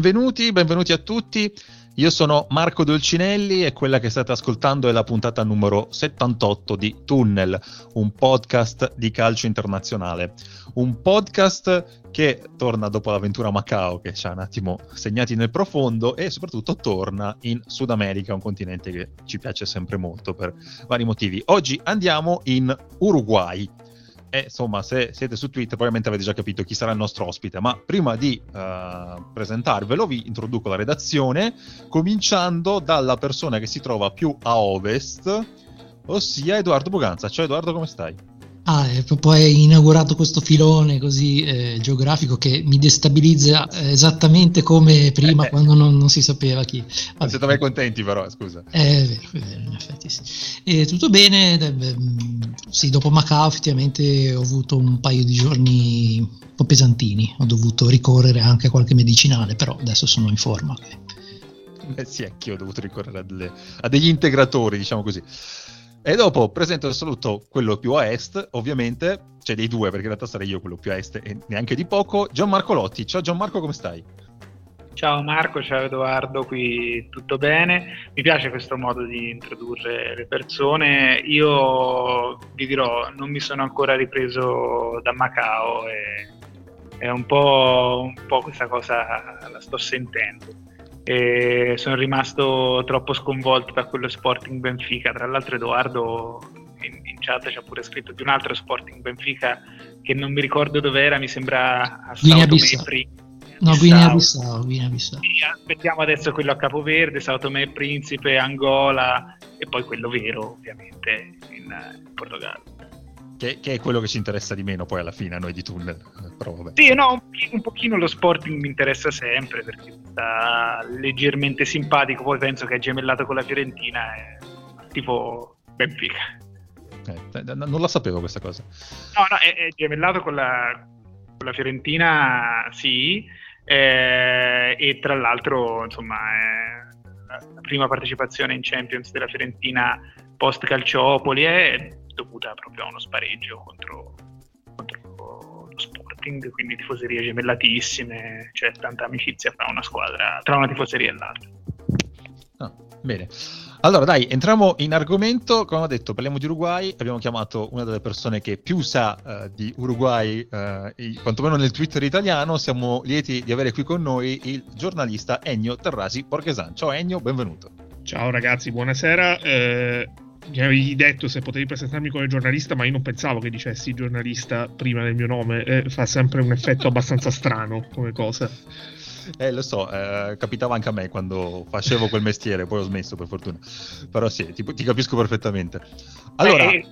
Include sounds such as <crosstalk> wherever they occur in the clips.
Benvenuti, benvenuti a tutti. Io sono Marco Dolcinelli e quella che state ascoltando è la puntata numero 78 di Tunnel, un podcast di calcio internazionale. Un podcast che torna dopo l'avventura Macao, che ci ha un attimo segnati nel profondo, e soprattutto torna in Sud America, un continente che ci piace sempre molto per vari motivi. Oggi andiamo in Uruguay e insomma, se siete su Twitter, probabilmente avete già capito chi sarà il nostro ospite. Ma prima di uh, presentarvelo, vi introduco la redazione, cominciando dalla persona che si trova più a ovest, ossia Edoardo Buganza. Ciao Edoardo, come stai? Ah, e poi hai inaugurato questo filone così eh, geografico che mi destabilizza eh, esattamente come prima eh, eh. quando non, non, si sapeva chi. Vabbè. Siete mai contenti però, scusa. Eh, è vero, è vero, in effetti sì. E tutto bene, beh, sì, dopo Macao effettivamente ho avuto un paio di giorni un po' pesantini, ho dovuto ricorrere anche a qualche medicinale, però adesso sono in forma. Eh sì, anch'io ho dovuto ricorrere a, delle, a degli integratori, diciamo così. E dopo presento il saluto quello più a est, ovviamente, cioè dei due, perché in realtà sarei io quello più a est e neanche di poco, Gianmarco Lotti. Ciao Gianmarco, come stai? Ciao Marco, ciao Edoardo, qui tutto bene. Mi piace questo modo di introdurre le persone. Io vi dirò, non mi sono ancora ripreso da Macao e è un po', un po' questa cosa la sto sentendo e sono rimasto troppo sconvolto da quello Sporting Benfica. Tra l'altro Edoardo in, in chat ci ha pure scritto di un altro Sporting Benfica che non mi ricordo dove era, mi sembra a Sao No, Guinea-Bissau, Guinea-Bissau. aspettiamo adesso quello a Capoverde, Sao Tome Principe, Angola e poi quello vero ovviamente in, in Portogallo che, che, è quello che ci interessa di meno poi alla fine a noi di Tunnel. Però, vabbè. Sì, no, un, un pochino lo Sporting mi interessa sempre perché sta leggermente simpatico, poi penso che è gemellato con la Fiorentina, è tipo Benfica. Eh, non la sapevo questa cosa. No, no, è, è gemellato con la, con la, Fiorentina, sì, eh, e tra l'altro, insomma, è la prima partecipazione in Champions della Fiorentina post Calciopoli è dovuta proprio a uno spareggio contro, contro lo Sporting, quindi tifoserie gemellatissime, c'è tanta amicizia tra una squadra, tra una tifoseria e l'altra. Ah, bene. Allora dai, entriamo in argomento, come ho detto parliamo di Uruguay, abbiamo chiamato una delle persone che più sa uh, di Uruguay, uh, quantomeno nel Twitter italiano, siamo lieti di avere qui con noi il giornalista Ennio Terrasi Borghesan. Ciao Ennio, benvenuto. Ciao ragazzi, buonasera. Eh, mi avevi detto se potevi presentarmi come giornalista, ma io non pensavo che dicessi giornalista prima del mio nome. Eh, fa sempre un effetto abbastanza strano come cosa. Eh, lo so, eh, capitava anche a me quando facevo quel mestiere, poi ho smesso per fortuna. Però sì, ti, ti capisco perfettamente. Allora... Eh,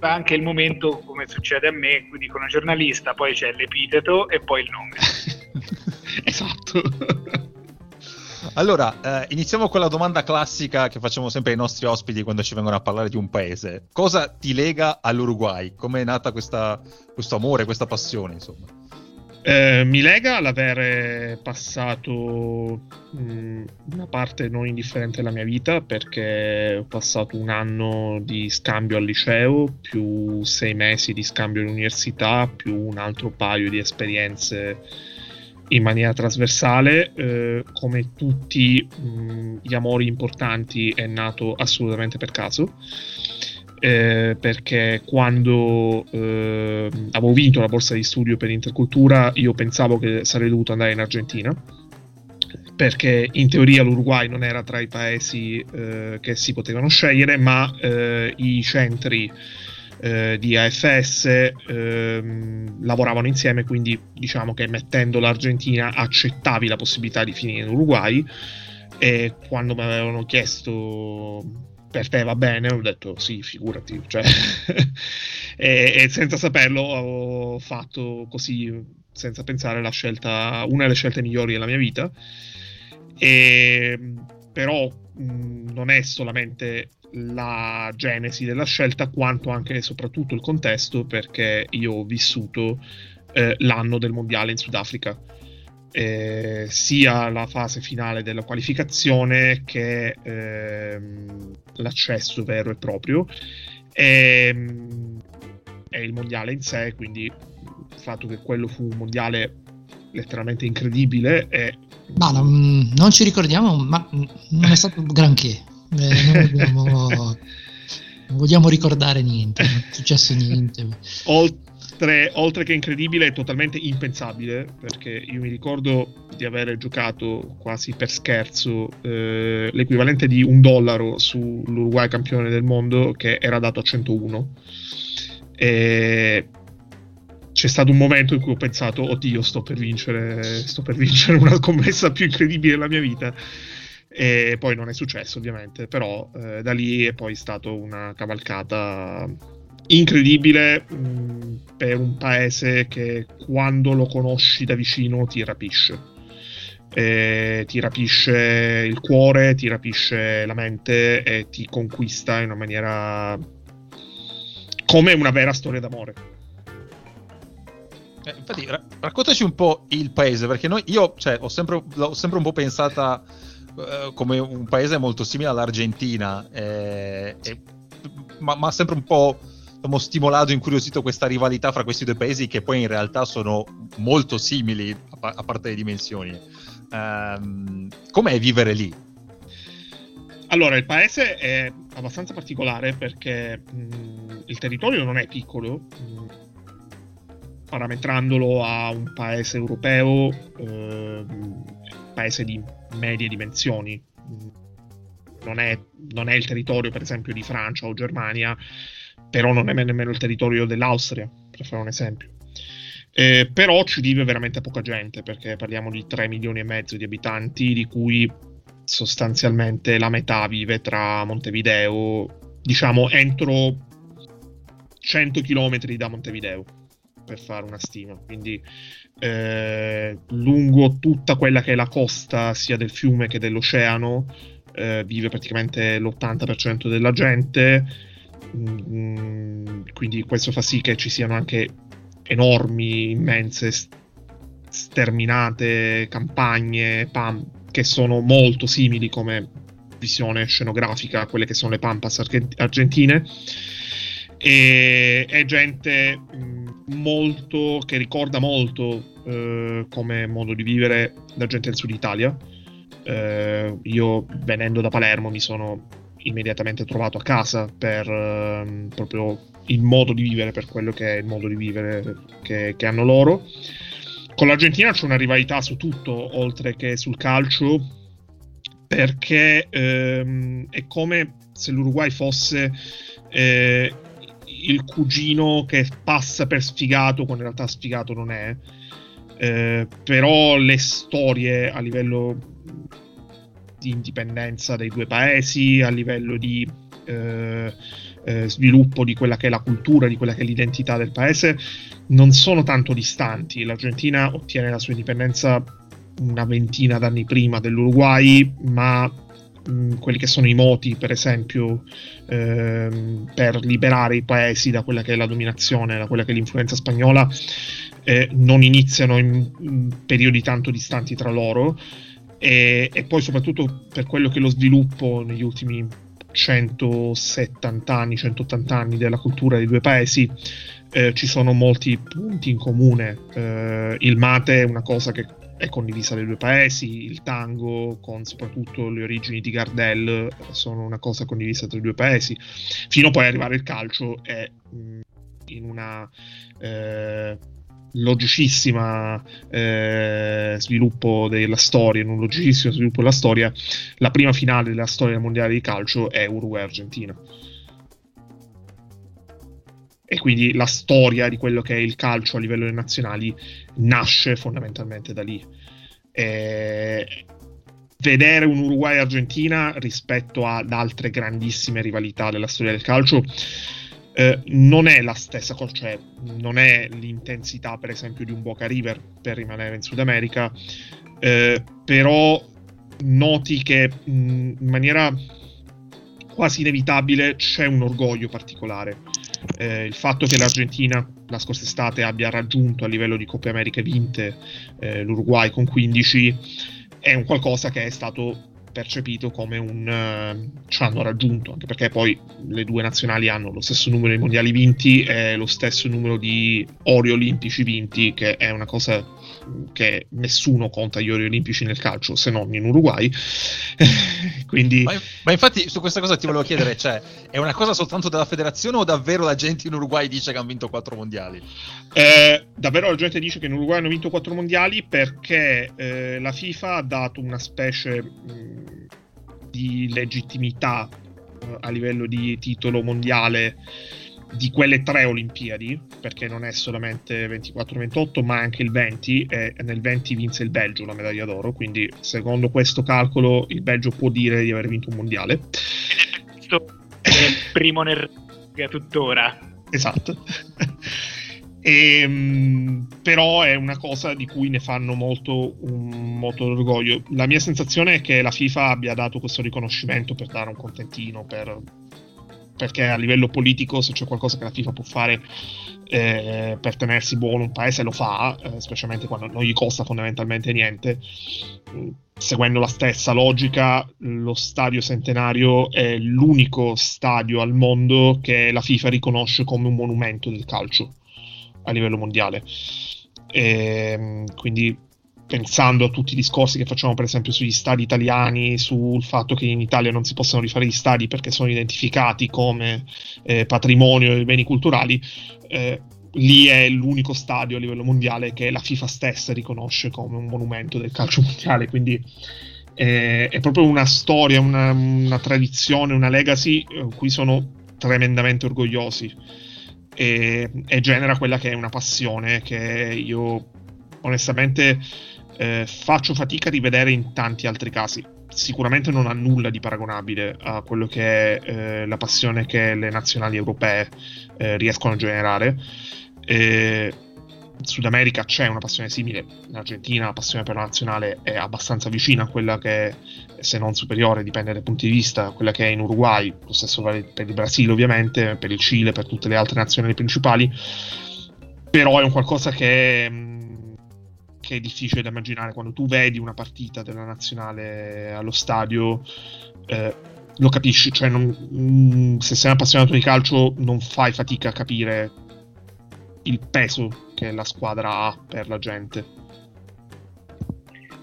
anche il momento, come succede a me, in cui dicono giornalista, poi c'è l'epiteto e poi il nome. <laughs> esatto. Allora, eh, iniziamo con la domanda classica che facciamo sempre ai nostri ospiti quando ci vengono a parlare di un paese. Cosa ti lega all'Uruguay? Come è nata questa, questo amore, questa passione, insomma? Eh, mi lega l'avere passato mh, una parte non indifferente della mia vita perché ho passato un anno di scambio al liceo, più sei mesi di scambio all'università, più un altro paio di esperienze in maniera trasversale. Eh, come tutti mh, gli amori importanti è nato assolutamente per caso eh, perché quando eh, avevo vinto la borsa di studio per intercultura io pensavo che sarei dovuto andare in Argentina perché in teoria l'Uruguay non era tra i paesi eh, che si potevano scegliere ma eh, i centri eh, di AFS ehm, lavoravano insieme quindi diciamo che mettendo l'Argentina accettavi la possibilità di finire in Uruguay e quando mi avevano chiesto per te va bene? Ho detto sì, figurati. Cioè, <laughs> e, e, senza saperlo ho fatto così, senza pensare, la scelta, una delle scelte migliori della mia vita. E, però mh, non è solamente la genesi della scelta, quanto anche e soprattutto il contesto, perché io ho vissuto eh, l'anno del mondiale in Sudafrica. Eh, sia la fase finale della qualificazione che ehm, l'accesso vero e proprio. E, ehm, e, il mondiale in sé quindi il fatto che quello fu un mondiale letteralmente incredibile e... ma non, non ci ricordiamo ma non è stato granché eh, non, abbiamo, non vogliamo ricordare niente non è successo niente Oltre oltre, che incredibile, è totalmente impensabile. Perché io mi ricordo di aver giocato quasi per scherzo eh, l'equivalente di un dollaro sull'Uruguay campione del mondo, che era dato a 101. E c'è stato un momento in cui ho pensato: Oddio, sto per vincere, sto per vincere una commessa più incredibile della mia vita. E poi non è successo, ovviamente, però eh, da lì è poi stata una cavalcata incredibile mh, mm, per un paese che quando lo conosci da vicino ti rapisce. E ti rapisce il cuore, ti rapisce la mente e ti conquista in una maniera come una vera storia d'amore. Eh, infatti, ra- raccontaci un po' il paese, perché noi, io cioè, ho, sempre, l'ho sempre un po' pensata uh, come un paese molto simile all'Argentina, eh, e, ma, ma sempre un po' diciamo, stimolato, incuriosito questa rivalità fra questi due paesi che poi in realtà sono molto simili a, a parte le dimensioni. Um, com'è vivere lì? Allora, il paese è abbastanza particolare perché mh, il territorio non è piccolo, mh, parametrandolo a un paese europeo, eh, paese di medie dimensioni. Non è, non è il territorio, per esempio, di Francia o Germania, però non è nemmeno il territorio dell'Austria, per fare un esempio. Eh, però ci vive veramente poca gente, perché parliamo di 3 milioni e mezzo di abitanti, di cui sostanzialmente la metà vive tra Montevideo, diciamo entro 100 km da Montevideo, per fare una stima. Quindi eh, lungo tutta quella che è la costa, sia del fiume che dell'oceano, eh, vive praticamente l'80% della gente Mm, quindi questo fa sì che ci siano anche enormi, immense, sterminate campagne pam- che sono molto simili come visione scenografica a quelle che sono le pampas argentine e è gente mm, molto che ricorda molto eh, come modo di vivere la gente del sud Italia eh, io venendo da Palermo mi sono immediatamente trovato a casa per uh, proprio il modo di vivere, per quello che è il modo di vivere che, che hanno loro. Con l'Argentina c'è una rivalità su tutto, oltre che sul calcio. perché ehm, è come se l'Uruguay fosse eh, il cugino che passa per sfigato quando in realtà sfigato non è. Eh, però le storie a livello di indipendenza dei due paesi, a livello di eh, eh, sviluppo di quella che è la cultura, di quella che è l'identità del paese, non sono tanto distanti. L'Argentina ottiene la sua indipendenza una ventina d'anni prima dell'Uruguay, ma mh, quelli che sono i moti, per esempio, ehm, per liberare i paesi da quella che è la dominazione, da quella che è l'influenza spagnola, eh, non iniziano in, in, periodi tanto distanti tra loro. E, e poi soprattutto per quello che è lo sviluppo negli ultimi 170 anni, 180 anni della cultura dei due paesi, eh, ci sono molti punti in comune. Eh, il mate è una cosa che è condivisa dai due paesi, il tango con soprattutto le origini di Gardel sono una cosa condivisa tra i due paesi, fino poi arrivare il calcio è mh, in una eh, logicissima eh, sviluppo della storia, in un logicissimo sviluppo della storia, la prima finale della storia mondiale di calcio è Uruguay-Argentina e quindi la storia di quello che è il calcio a livello nazionali nasce fondamentalmente da lì. E vedere un Uruguay-Argentina rispetto ad altre grandissime rivalità della storia del calcio eh, non è la stessa cosa, cioè non è l'intensità per esempio di un Boca River per rimanere in Sud America, eh, però noti che mh, in maniera quasi inevitabile c'è un orgoglio particolare eh, il fatto che l'Argentina la scorsa estate abbia raggiunto a livello di Coppe Americhe vinte eh, l'Uruguay con 15 è un qualcosa che è stato percepito come un uh, ci hanno raggiunto anche perché poi le due nazionali hanno lo stesso numero di mondiali vinti e lo stesso numero di ori olimpici vinti che è una cosa che nessuno conta gli ori olimpici nel calcio se non in Uruguay. <laughs> Quindi... Ma, ma, infatti su questa cosa ti volevo chiedere, cioè, è una cosa soltanto della federazione o davvero la gente in Uruguay dice che hanno vinto quattro mondiali? Eh, davvero la gente dice che in Uruguay hanno vinto quattro mondiali perché eh, la FIFA ha dato una specie mh, di legittimità eh, a livello di titolo mondiale di quelle tre Olimpiadi, perché non è solamente 24-28, ma anche il 20, e nel 20 vinse il Belgio la medaglia d'oro, quindi secondo questo calcolo il Belgio può dire di aver vinto un mondiale. È primo nel tuttora. Esatto. E, <laughs> ehm, però è una cosa di cui ne fanno molto un moto d'orgoglio. La mia sensazione è che la FIFA abbia dato questo riconoscimento per dare un contentino, per perché a livello politico se c'è qualcosa che la FIFA può fare eh, per tenersi buono un paese lo fa, eh, specialmente quando non gli costa fondamentalmente niente. Mm, seguendo la stessa logica, lo stadio centenario è l'unico stadio al mondo che la FIFA riconosce come un monumento del calcio a livello mondiale. E, ehm, quindi pensando a tutti i discorsi che facciamo per esempio sugli stadi italiani, sul fatto che in Italia non si possano rifare gli stadi perché sono identificati come eh, patrimonio e beni culturali, eh, lì è l'unico stadio a livello mondiale che la FIFA stessa riconosce come un monumento del calcio mondiale, quindi eh, è proprio una storia, una, una tradizione, una legacy eh, cui sono tremendamente orgogliosi. E, e genera quella che è una passione che io onestamente eh, faccio fatica a rivedere in tanti altri casi. Sicuramente non ha nulla di paragonabile a quello che è eh, la passione che le nazionali europee eh, riescono a generare. in Sud America c'è una passione simile, in Argentina la passione per la nazionale è abbastanza vicina a quella che è, se non superiore, dipende dai punti di vista, quella che è in Uruguay, lo stesso vale per il Brasile ovviamente, per il Cile, per tutte le altre nazionali principali, però è un qualcosa che che è difficile da immaginare quando tu vedi una partita della nazionale allo stadio. Eh, lo capisci, cioè non, mm, se sei appassionato di calcio non fai fatica a capire il peso che la squadra ha per la gente.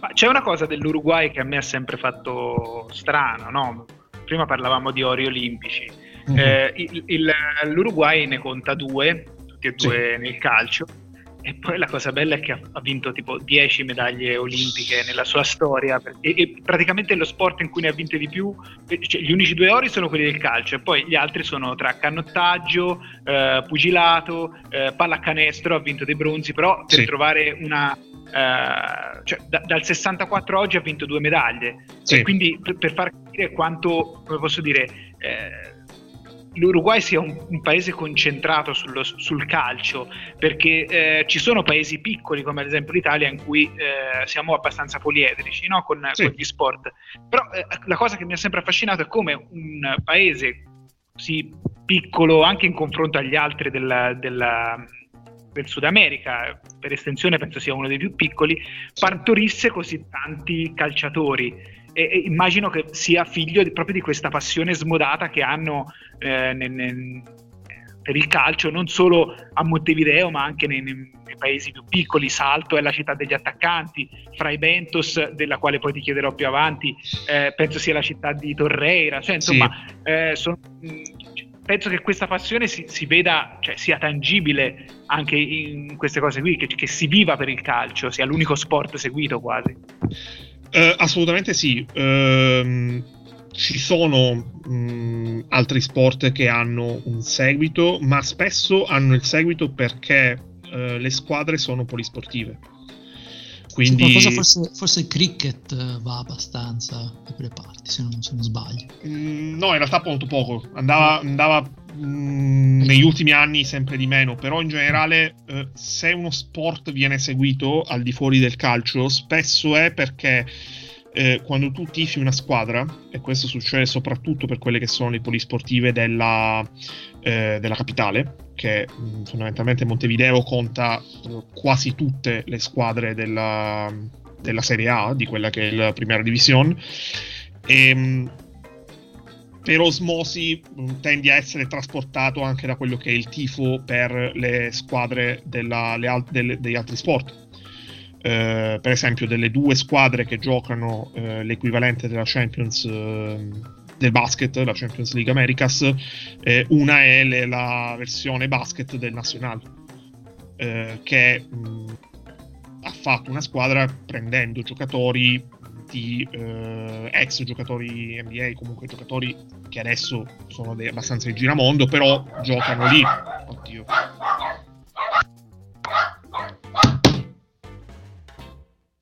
Ma c'è una cosa dell'Uruguay che a me ha sempre fatto strano, no? Prima parlavamo di ori olimpici. Mm-hmm. Eh, il, il, L'Uruguay ne conta due, tutti e due sì. nel calcio, e poi la cosa bella è che ha vinto tipo 10 medaglie olimpiche nella sua storia e, e praticamente lo sport in cui ne ha vinte di più, cioè, gli unici due ori sono quelli del calcio e poi gli altri sono tra canottaggio, eh, pugilato, eh, pallacanestro, ha vinto dei bronzi, però per sì. trovare una... Uh, cioè, da, dal 64 oggi ha vinto due medaglie sì. quindi per, per, far capire quanto come posso dire eh, l'Uruguay sia un, un paese concentrato sullo, sul calcio, perché eh, ci sono paesi piccoli come ad esempio l'Italia in cui eh, siamo abbastanza poliedrici no? con, sì. con, gli sport. Però eh, la cosa che mi ha sempre affascinato è come un paese così piccolo anche in confronto agli altri della, della, del Sud America, per estensione penso sia uno dei più piccoli, partorisse così tanti calciatori e, immagino che sia figlio di, proprio di questa passione smodata che hanno eh, nel, nel, per il calcio, non solo a Montevideo, ma anche nei, nei, paesi più piccoli. Salto è la città degli attaccanti, Fray Bentos, della quale poi ti chiederò più avanti, eh, penso sia la città di Torreira. Cioè, insomma, sì. eh, sono, penso che questa passione si, si veda, cioè, sia tangibile anche in queste cose qui, che, che si viva per il calcio, sia l'unico sport seguito quasi. Uh, assolutamente sì. Uh, ci sono mh, mm, altri sport che hanno un seguito, ma spesso hanno il seguito perché uh, le squadre sono polisportive. Quindi... Sì, forse, forse, il cricket eh, va abbastanza da quelle parti, se non, se non sbaglio. Mm, no, in realtà molto poco. Andava, andava mm, negli ultimi anni sempre di meno, però in generale eh, se uno sport viene seguito al di fuori del calcio, spesso è perché eh, quando tu tifi una squadra, e questo succede soprattutto per quelle che sono le polisportive della, eh, della capitale, che mh, mm, fondamentalmente Montevideo conta uh, quasi tutte le squadre della, della, Serie A, di quella che è la Primera Divisione, e mh, mm, per osmosi mh, mm, tendi a essere trasportato anche da quello che è il tifo per le squadre della, le al- delle, degli altri sport. Uh, per esempio, delle due squadre che giocano uh, l'equivalente della Champions uh, del basket, la Champions League Americas, eh, una è le, la versione basket del Nacional, eh, che mh, ha fatto una squadra prendendo giocatori di eh, ex giocatori NBA, comunque giocatori che adesso sono dei, abbastanza in giramondo, però giocano lì. Oddio.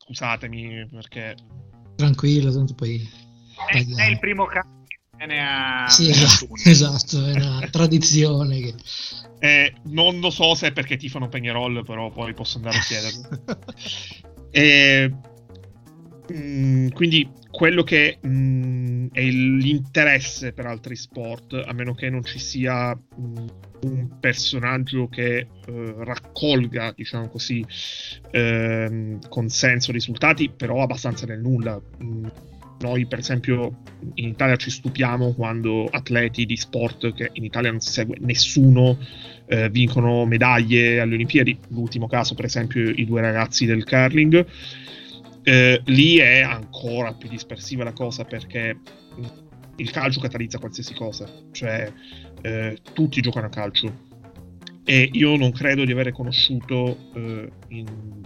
Scusatemi perché... Tranquillo, tanto poi... È, è il primo caso viene a... Sì, esatto, <laughs> esatto, è una <laughs> tradizione che... Eh, non lo so se è perché tifano Peñarol, però poi posso andare a chiederlo. <laughs> e, mh, mm, quindi quello che mh, mm, è l'interesse per altri sport, a meno che non ci sia mh, mm, un personaggio che eh, raccolga, diciamo così, eh, consenso, risultati, però abbastanza nel nulla. Noi, per esempio, in Italia ci stupiamo quando atleti di sport che in Italia non si segue nessuno eh, vincono medaglie alle Olimpiadi. L'ultimo caso, per esempio, i due ragazzi del curling. Eh, lì è ancora più dispersiva la cosa perché il calcio catalizza qualsiasi cosa, cioè eh, tutti giocano a calcio. E io non credo di avere conosciuto eh, in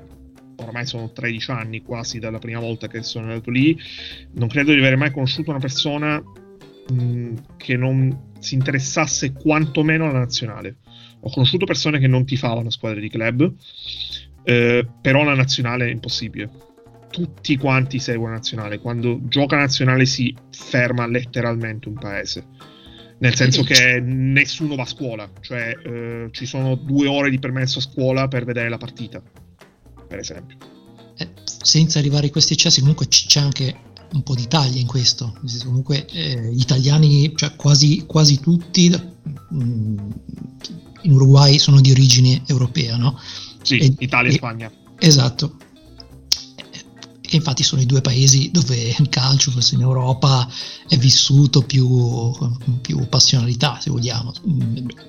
ormai sono 13 anni quasi dalla prima volta che sono andato lì, non credo di aver mai conosciuto una persona mh, che non si interessasse quantomeno alla nazionale. Ho conosciuto persone che non tifavano squadre di club, eh, però la nazionale è impossibile. Tutti quanti seguono nazionale. Quando gioca nazionale si ferma letteralmente un paese. Nel senso che nessuno va a scuola, cioè eh, ci sono due ore di permesso a scuola per vedere la partita per esempio. Eh, senza arrivare a questi eccessi, comunque c'è anche un po' d'Italia in questo. Comunque eh, gli italiani, cioè quasi, quasi tutti mh, mm, in Uruguay sono di origine europea, no? Sì, e, Italia e Spagna. Esatto. E infatti sono i due paesi dove il calcio, forse in Europa, è vissuto più, più passionalità, se vogliamo.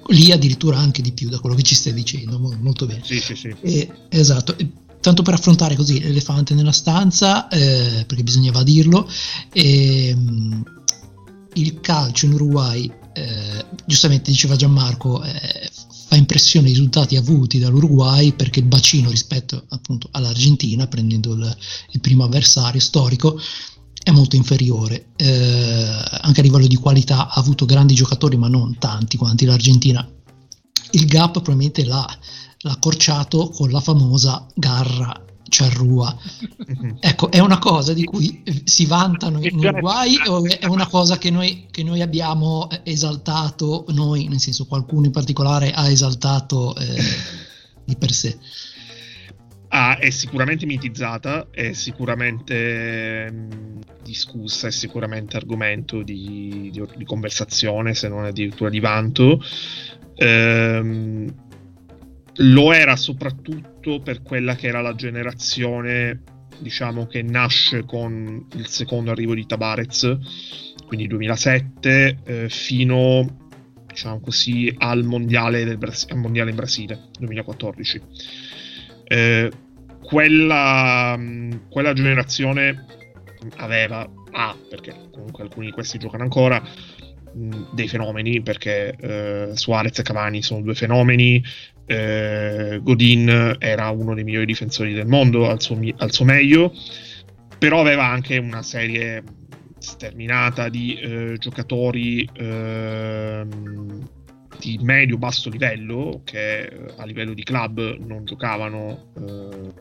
Lì addirittura anche di più, da quello che ci stai dicendo, molto bene. Sì, sì, sì. E, esatto tanto per affrontare così l'elefante nella stanza, eh, perché bisognava dirlo, e, mm, il calcio in Uruguay, eh, giustamente diceva Gianmarco, eh, fa impressione i risultati avuti dall'Uruguay perché il bacino rispetto appunto all'Argentina, prendendo il, il primo avversario storico, è molto inferiore. Eh, anche a livello di qualità ha avuto grandi giocatori, ma non tanti quanti l'Argentina. Il gap probabilmente l'ha, l'ha accorciato con la famosa garra Ciarrua. ecco, è una cosa di cui si vantano in Uruguay o è una cosa che noi, che noi abbiamo esaltato, noi, nel senso qualcuno in particolare ha esaltato eh, di per sé? Ah, è sicuramente mitizzata, è sicuramente mh, discussa, è sicuramente argomento di, di, di, conversazione, se non addirittura di vanto. Ehm, lo era soprattutto per quella che era la generazione, diciamo, che nasce con il secondo arrivo di Tabarez, quindi 2007, eh, fino diciamo così, al mondiale, Bras- al mondiale in Brasile 2014 eh, quella, quella, generazione aveva, ah, perché comunque alcuni di questi giocano ancora, mh, dei fenomeni, perché eh, Suarez e Cavani sono due fenomeni, eh, Godin era uno dei migliori difensori del mondo al suo, al suo meglio, però aveva anche una serie sterminata di eh, giocatori ehm, di medio-basso livello che eh, a livello di club non giocavano, eh,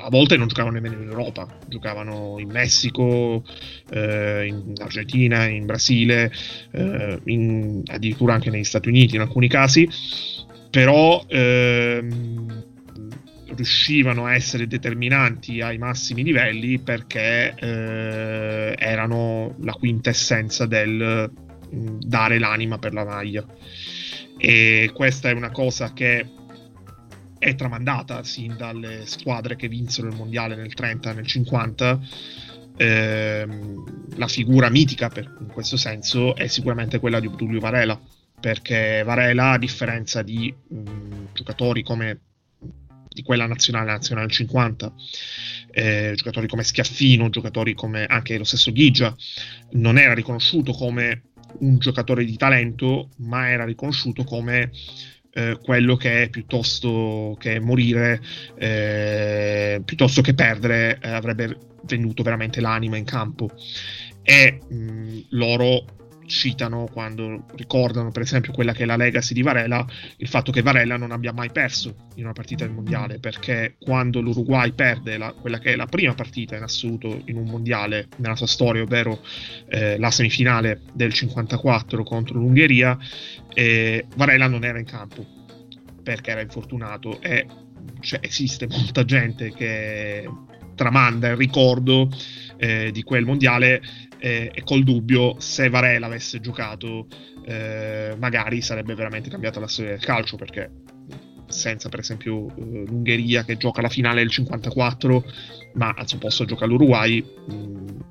a volte non giocavano nemmeno in Europa, giocavano in Messico, eh, in Argentina, in Brasile, eh, in, addirittura anche negli Stati Uniti in alcuni casi, però ehm, riuscivano a essere determinanti ai massimi livelli perché eh, erano la quintessenza del dare l'anima per la maglia. E questa è una cosa che è tramandata sin dalle squadre che vinsero il mondiale nel 30 e nel 50 eh, la figura mitica per, in questo senso è sicuramente quella di Obdulio Varela perché Varela a differenza di mh, giocatori come di quella nazionale nazionale 50 eh, giocatori come Schiaffino giocatori come anche lo stesso Ghigia non era riconosciuto come un giocatore di talento, ma era riconosciuto come eh, quello che è piuttosto che morire, eh, piuttosto che perdere, eh, avrebbe venduto veramente l'anima in campo. E mh, loro citano quando ricordano per esempio quella che è la legacy di Varela, il fatto che Varela non abbia mai perso in una partita del mondiale, perché quando l'Uruguay perde la, quella che è la prima partita in assoluto in un mondiale nella sua storia, ovvero eh, la semifinale del 54 contro l'Ungheria, eh, Varela non era in campo perché era infortunato. E cioè, esiste molta gente che tramanda il ricordo eh, di quel mondiale eh, e col dubbio se Varela avesse giocato eh, magari sarebbe veramente cambiata la storia del calcio perché senza per esempio eh, l'Ungheria che gioca la finale del 54 ma al suo posto gioca l'Uruguay mh,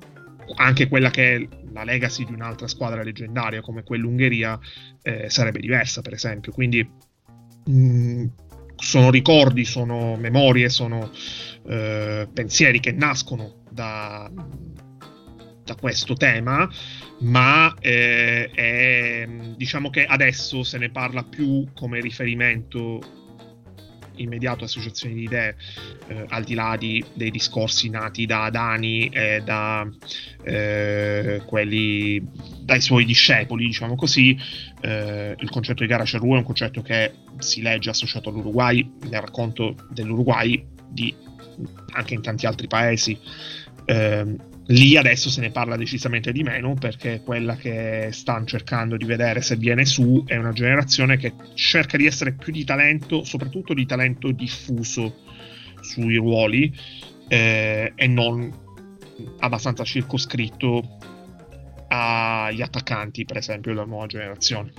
anche quella che è la legacy di un'altra squadra leggendaria come quell'Ungheria eh, sarebbe diversa per esempio. Quindi mh, sono ricordi, sono memorie, sono eh, pensieri che nascono da, da questo tema, ma eh, è, diciamo che adesso se ne parla più come riferimento immediato associazioni di idee, eh, al di là di, dei discorsi nati da Dani e da eh, quelli dai suoi discepoli, diciamo così. Eh, il concetto di gara Cerru è un concetto che si legge associato all'Uruguay, nel racconto dell'Uruguay, di, anche in tanti altri paesi. Eh, Lì adesso se ne parla decisamente di meno perché quella che stanno cercando di vedere se viene su è una generazione che cerca di essere più di talento, soprattutto di talento diffuso sui ruoli eh, e non abbastanza circoscritto agli attaccanti, per esempio, della nuova generazione.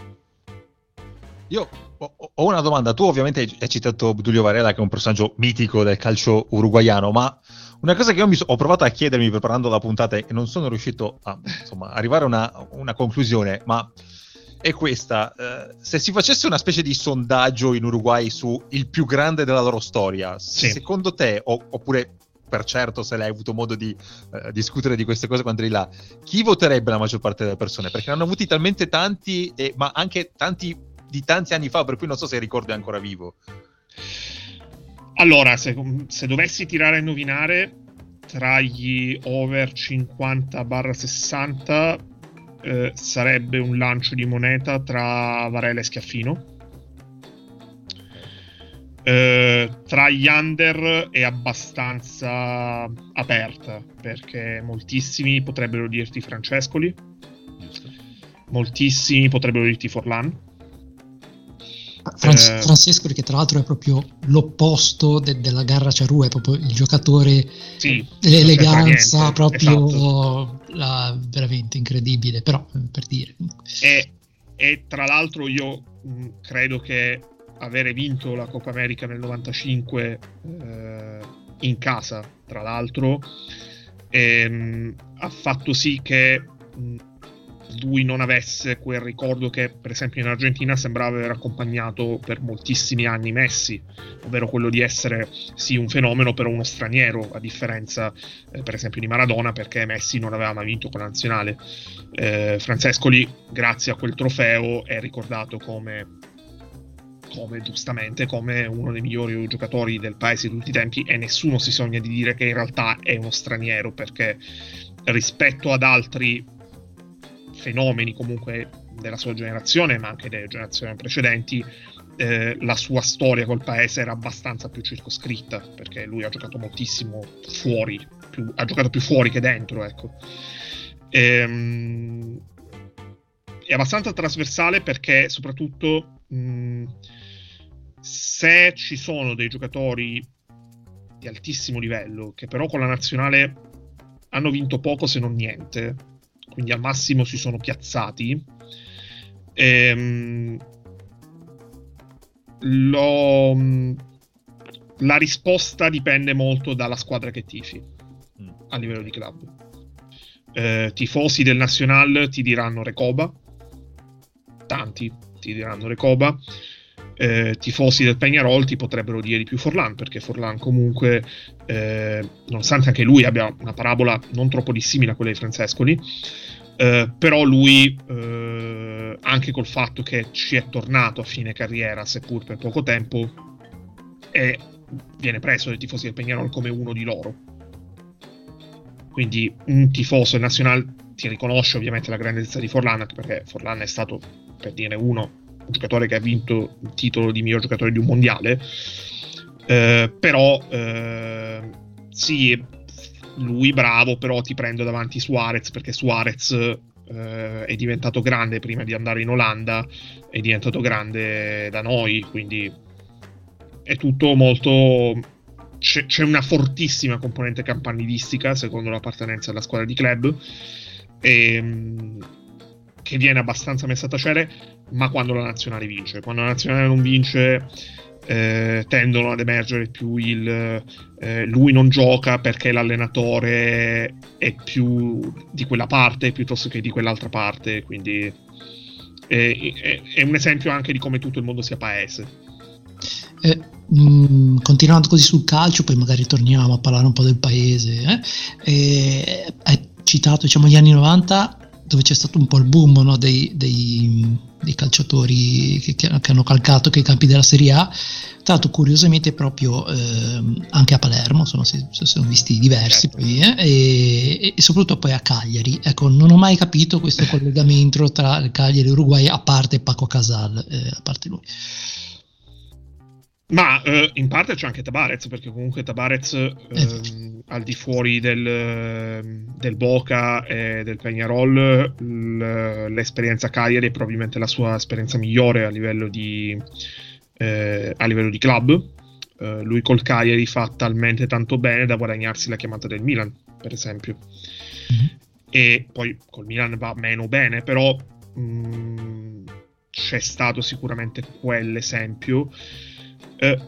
Io ho una domanda. Tu ovviamente hai citato Giulio Varela, che è un personaggio mitico del calcio uruguaiano, ma una cosa che io so- ho provato a chiedermi preparando la puntata e non sono riuscito a insomma, arrivare a una, una, conclusione, ma è questa. Eh, se si facesse una specie di sondaggio in Uruguay su il più grande della loro storia, sì. secondo te, o, oppure per certo se l'hai avuto modo di uh, discutere di queste cose quando eri là, chi voterebbe la maggior parte delle persone? Perché ne hanno avuti talmente tanti, e, ma anche tanti di tanti anni fa, per cui non so se è ancora vivo. Allora, se, se dovessi tirare a indovinare tra gli over 50-60 eh, sarebbe un lancio di moneta tra Varela e Schiaffino. Eh, tra gli under è abbastanza aperta perché moltissimi potrebbero dirti Francescoli, moltissimi potrebbero dirti Forlan Franz- eh, Francesco, che tra l'altro è proprio l'opposto de- della Garra Ciarù, è proprio il giocatore sì, dell'eleganza, proprio esatto. la, veramente incredibile, però per dire. E, e tra l'altro io mh, credo che avere vinto la Coppa America nel 95 eh, in casa, tra l'altro, ehm, ha fatto sì che... Lui non avesse quel ricordo che per esempio in Argentina sembrava aver accompagnato per moltissimi anni Messi, ovvero quello di essere sì un fenomeno però uno straniero, a differenza eh, per esempio di Maradona perché Messi non aveva mai vinto con la nazionale. Eh, Francescoli, grazie a quel trofeo, è ricordato come come giustamente come uno dei migliori giocatori del paese di tutti i tempi e nessuno si sogna di dire che in realtà è uno straniero perché rispetto ad altri fenomeni comunque della sua generazione, ma anche delle generazioni precedenti, eh, la sua storia col paese era abbastanza più circoscritta, perché lui ha giocato moltissimo fuori, più, ha giocato più fuori che dentro, ecco. Ehm, è abbastanza trasversale perché soprattutto mh, se ci sono dei giocatori di altissimo livello che però con la nazionale hanno vinto poco se non niente quindi al massimo si sono piazzati. Ehm, lo, la risposta dipende molto dalla squadra che tifi a livello di club. Eh, tifosi del Nacional ti diranno Recoba, tanti ti diranno Recoba. Eh, tifosi del Peñarol ti potrebbero dire di più Forlan, perché Forlan comunque, eh, nonostante anche lui abbia una parabola non troppo dissimile a quella di Francescoli, eh, però lui, eh, anche col fatto che ci è tornato a fine carriera, seppur per poco tempo, è, viene preso dai tifosi del Peñarol come uno di loro. Quindi un tifoso del Nacional ti riconosce ovviamente la grandezza di Forlan, perché Forlan è stato, per dire uno, un giocatore che ha vinto il titolo di miglior giocatore di un mondiale. Eh, però eh, sì, lui bravo, però ti prendo davanti Suarez perché Suarez eh, è diventato grande prima di andare in Olanda, è diventato grande da noi, quindi è tutto molto... C'è, c'è una fortissima componente campanilistica secondo l'appartenenza alla squadra di club. E, ehm, che viene abbastanza messa a tacere, ma quando la nazionale vince. Quando la nazionale non vince, eh, tendono ad emergere più il eh, lui non gioca perché l'allenatore è più di quella parte piuttosto che di quell'altra parte, quindi è, è, è un esempio anche di come tutto il mondo sia paese. Eh, mh, mm, continuando così sul calcio, poi magari torniamo a parlare un po' del paese. Eh? hai citato diciamo, gli anni 90 dove c'è stato un po' il boom no, dei, dei, dei, calciatori che, che, hanno calcato che i campi della Serie A. Tra l'altro, curiosamente, proprio eh, anche a Palermo sono, sono visti diversi, certo. poi, eh, e, e, soprattutto poi a Cagliari. Ecco, non ho mai capito questo <laughs> collegamento tra Cagliari e Uruguay, a parte Paco Casal, eh, a parte lui. Ma eh, in parte c'è anche Tabarez, perché comunque Tabarez eh, ehm, al di fuori del, del Boca e del Peñarol, l'esperienza Cagliari è probabilmente la sua esperienza migliore a livello di, eh, a livello di club. Eh, lui col Cagliari fa talmente tanto bene da guadagnarsi la chiamata del Milan, per esempio. Mm-hmm. E poi col Milan va meno bene, però mh, mm, c'è stato sicuramente quell'esempio eh,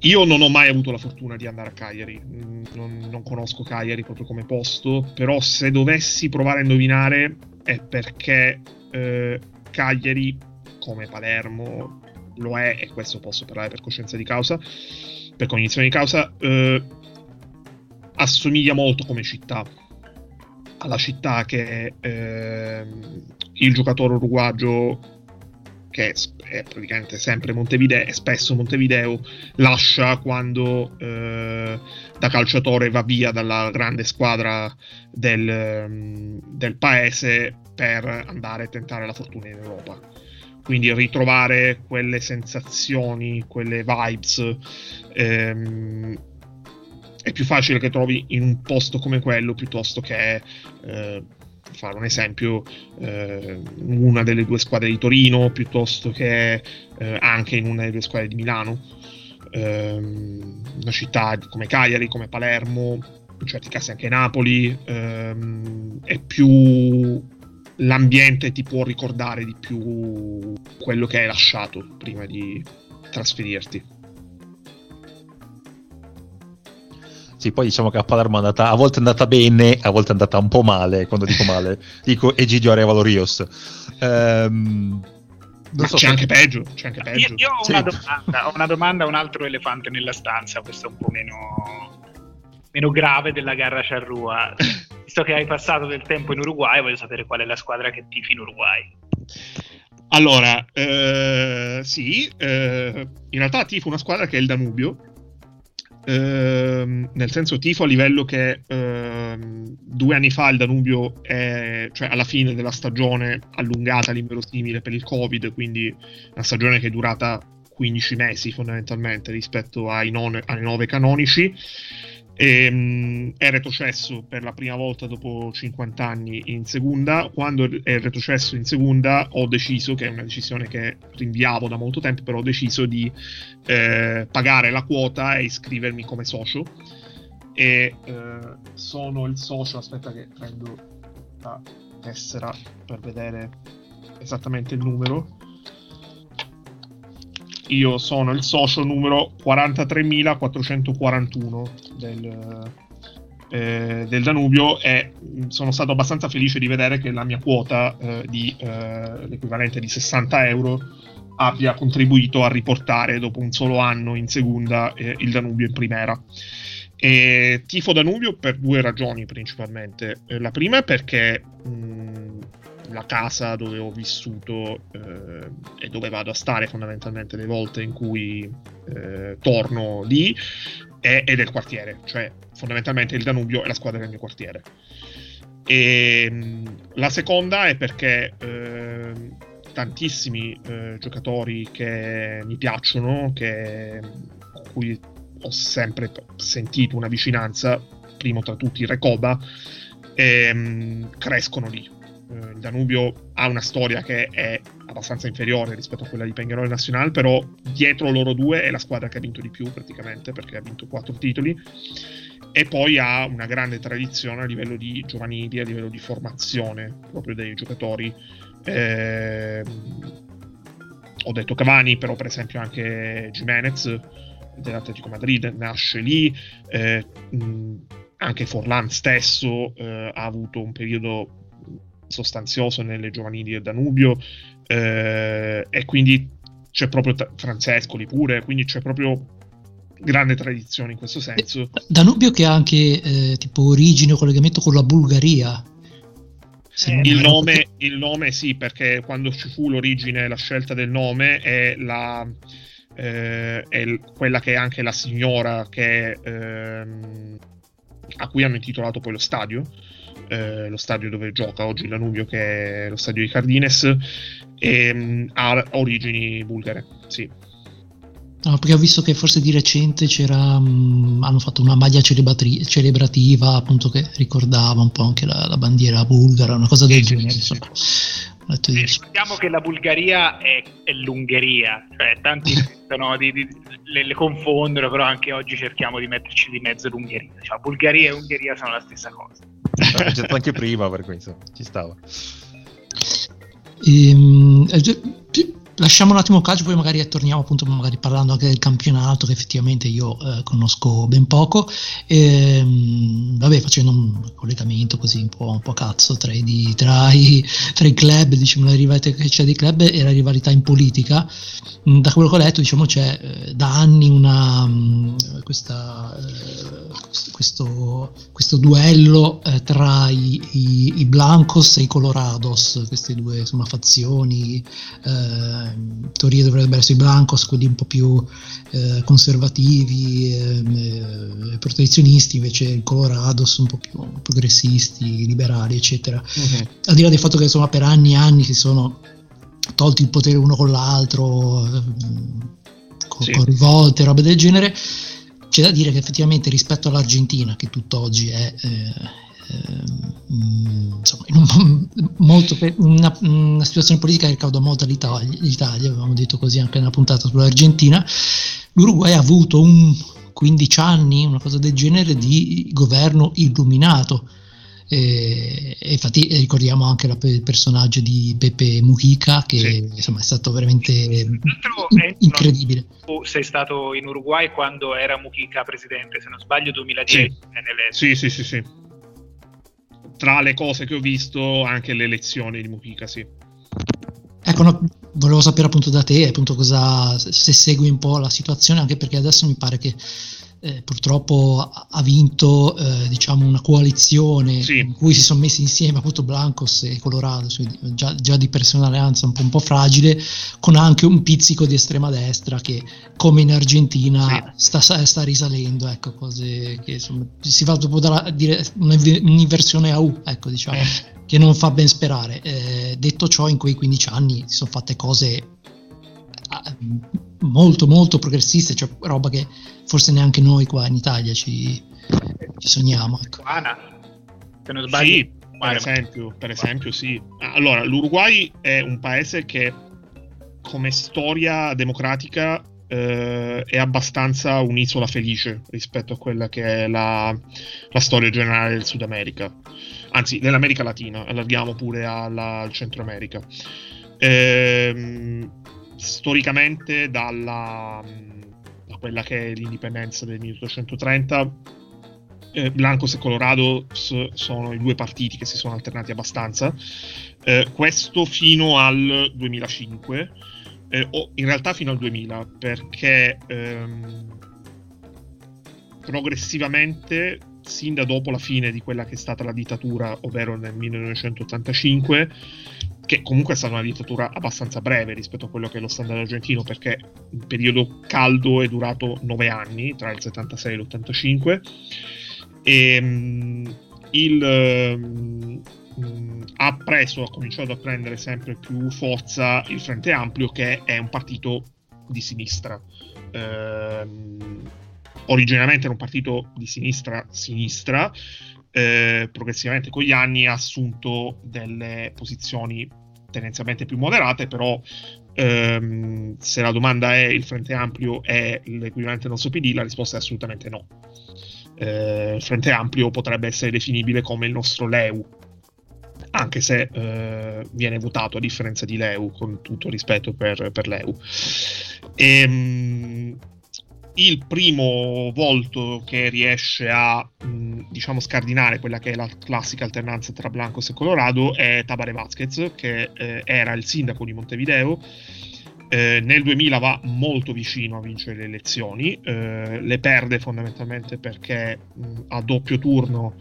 io non ho mai avuto la fortuna di andare a Cagliari, mm, non, non, conosco Cagliari proprio come posto, però se dovessi provare a indovinare è perché eh, Cagliari, come Palermo, lo è, e questo posso parlare per coscienza di causa, per cognizione di causa, eh, assomiglia molto come città. Alla città che eh, il giocatore uruguagio che è praticamente sempre Montevideo e spesso Montevideo lascia quando eh, da calciatore va via dalla grande squadra del, mm, del paese per andare a tentare la fortuna in Europa. Quindi ritrovare quelle sensazioni, quelle vibes ehm, è più facile che trovi in un posto come quello piuttosto che eh, fare un esempio, eh, una delle due squadre di Torino piuttosto che eh, anche in una delle due squadre di Milano. Eh, una città come Cagliari, come Palermo, in certi casi anche Napoli, ehm, è più l'ambiente ti può ricordare di più quello che hai lasciato prima di trasferirti. Sì, poi diciamo che a Palermo è andata, a volte è andata bene, a volte è andata un po' male. Quando dico male, <laughs> dico Egidio Arevalo Rios. Ehm, non so c'è, anche peggio, c'è anche peggio. Io, io ho, sì. una domanda, ho una domanda a un altro elefante nella stanza, questo è un po' meno, meno grave della gara Charrua. Visto che hai passato del tempo in Uruguay, voglio sapere qual è la squadra che tifi in Uruguay. Allora, eh, sì, eh, in realtà tifo una squadra che è il Danubio, Ehm, nel senso tifo a livello che ehm, due anni fa il Danubio è, cioè alla fine della stagione allungata all'inverosimile per il Covid, quindi una stagione che è durata 15 mesi fondamentalmente rispetto ai, non, ai 9 canonici e, um, è retrocesso per la prima volta dopo 50 anni in seconda. Quando è retrocesso in seconda, ho deciso, che è una decisione che rinviavo da molto tempo, però ho deciso di eh, pagare la quota e iscrivermi come socio. E eh, sono il socio. Aspetta, che prendo la tessera per vedere esattamente il numero io sono il socio numero 43.441 del, eh, del Danubio e mm, sono stato abbastanza felice di vedere che la mia quota eh, di eh, l'equivalente di 60 euro abbia contribuito a riportare dopo un solo anno in seconda eh, il Danubio in primera. E tifo Danubio per due ragioni principalmente. Eh, la prima è perché mh, mm, la casa dove ho vissuto eh, e dove vado a stare fondamentalmente le volte in cui eh, torno lì è, è, del quartiere, cioè fondamentalmente il Danubio è la squadra del mio quartiere. E mh, la seconda è perché eh, tantissimi giocatori che mi piacciono, che, con cui ho sempre sentito una vicinanza, primo tra tutti Recoba, ehm, crescono lì eh, il Danubio ha una storia che è abbastanza inferiore rispetto a quella di Pengarol Nacional, però dietro loro due è la squadra che ha vinto di più praticamente perché ha vinto quattro titoli e poi ha una grande tradizione a livello di giovanili, a livello di formazione proprio dei giocatori. Eh, ho detto Cavani, però per esempio anche Jimenez dell'Atletico Madrid nasce lì, eh, anche Forlan stesso eh, ha avuto un periodo sostanzioso nelle giovanili del Danubio eh, e quindi c'è proprio t- Francescoli pure, quindi c'è proprio grande tradizione in questo senso. Danubio che ha anche eh, tipo origine o collegamento con la Bulgaria. Eh, il, nome, il, nome, sì, perché quando ci fu l'origine, la scelta del nome è, la, eh, è quella che è anche la signora che, ehm, a cui hanno intitolato poi lo stadio eh, lo stadio dove gioca oggi Danubio, che è lo stadio di Cardines, e mh, mm, ha origini bulgare, sì. No, perché ho visto che forse di recente c'era, mh, mm, hanno fatto una maglia celebratri- celebrativa appunto che ricordava un po' anche la, la bandiera bulgara, una cosa del sì, genere. Sì, sì. Ricordiamo che la Bulgaria è, è l'Ungheria, cioè tanti <laughs> no, di, di, le, le, confondono, però anche oggi cerchiamo di metterci di mezzo l'Ungheria. Cioè, Bulgaria e Ungheria sono la stessa cosa. L'ho detto anche prima per questo, ci stava. Ehm, lasciamo un attimo il calcio, poi magari torniamo appunto magari parlando anche del campionato che effettivamente io eh, conosco ben poco. E, ehm, vabbè, facendo un collegamento così un po', un po cazzo tra i, tra, i, tra i, club, diciamo, la rivalità che c'è dei club e la rivalità in politica. Mm, da quello che ho letto, diciamo, c'è eh, da anni una, mm, questa, eh, questo, questo duello eh, tra i, i, Blancos e i Colorados, queste due insomma, fazioni. Eh, teoria dovrebbero essere i Blancos, quelli un po' più eh, conservativi ehm, e protezionisti, invece i Colorados un po' più progressisti, liberali, eccetera. Uh-huh. Al di là del fatto che insomma, per anni e anni si sono tolti il potere uno con l'altro, ehm, con, sì. con rivolte, robe del genere c'è da dire che effettivamente rispetto all'Argentina, che tutt'oggi è eh, eh, insomma, in un, molto, una, una, situazione politica che cauda molto l'Italia, l'Italia, avevamo detto così anche nella puntata sull'Argentina, l'Uruguay ha avuto un 15 anni, una cosa del genere, di governo illuminato e, e infatti ricordiamo anche la, il personaggio di Pepe Mujica che sì. insomma, è stato veramente in, incredibile. Tu sei stato in Uruguay quando era Mujica presidente, se non sbaglio 2010. Sì, sì, sì, sì, sì. Tra le cose che ho visto anche le elezioni di Mujica, sì. Ecco, no, volevo sapere appunto da te appunto cosa, se segui un po' la situazione, anche perché adesso mi pare che eh, purtroppo ha vinto eh, diciamo una coalizione sì. in cui si sono messi insieme appunto Blancos e Colorado, cioè già, già, di per sé un'alleanza un po', un po', fragile, con anche un pizzico di estrema destra che come in Argentina sì. sta, sta, risalendo, ecco, cose che insomma, si va dopo da dire un'inversione a U, ecco diciamo. Eh. Che non fa ben sperare. Eh, detto ciò, in quei 15 anni si sono fatte cose molto molto progressiste, cioè roba che forse neanche noi qua in Italia ci, ci sogniamo. Ecco. se non sbaglio. Sì, per esempio, per esempio, sì. Allora, l'Uruguay è un paese che come storia democratica eh, è abbastanza un'isola felice rispetto a quella che è la, la storia generale del Sud America, anzi dell'America Latina, allarghiamo pure alla, al Centro America. Ehm, storicamente dalla, da quella che è l'indipendenza del 1830 eh, Blancos e Colorado sono i due partiti che si sono alternati abbastanza eh, questo fino al 2005 eh, o in realtà fino al 2000 perché ehm, progressivamente sin da dopo la fine di quella che è stata la dittatura ovvero nel 1985 che comunque è stata una dittatura abbastanza breve rispetto a quello che è lo standard argentino, perché il periodo caldo è durato nove anni, tra il 76 e l'85, e um, il, um, ha preso, ha cominciato a prendere sempre più forza il Frente Ampio, che è un partito di sinistra. Um, originariamente era un partito di sinistra-sinistra, eh, progressivamente con gli anni ha assunto delle posizioni tendenzialmente più moderate, però ehm, se la domanda è il Frente Ampio è l'equivalente del nostro PD, la risposta è assolutamente no. Eh, il Frente Ampio potrebbe essere definibile come il nostro LEU, anche se eh, viene votato a differenza di Leu, con tutto rispetto per, per Leu. E, il primo volto che riesce a mh, diciamo scardinare quella che è la classica alternanza tra Blancos e Colorado è Tabare Vázquez che eh, era il sindaco di Montevideo. Eh, nel 2000 va molto vicino a vincere le elezioni eh, le perde fondamentalmente perché mh, a doppio turno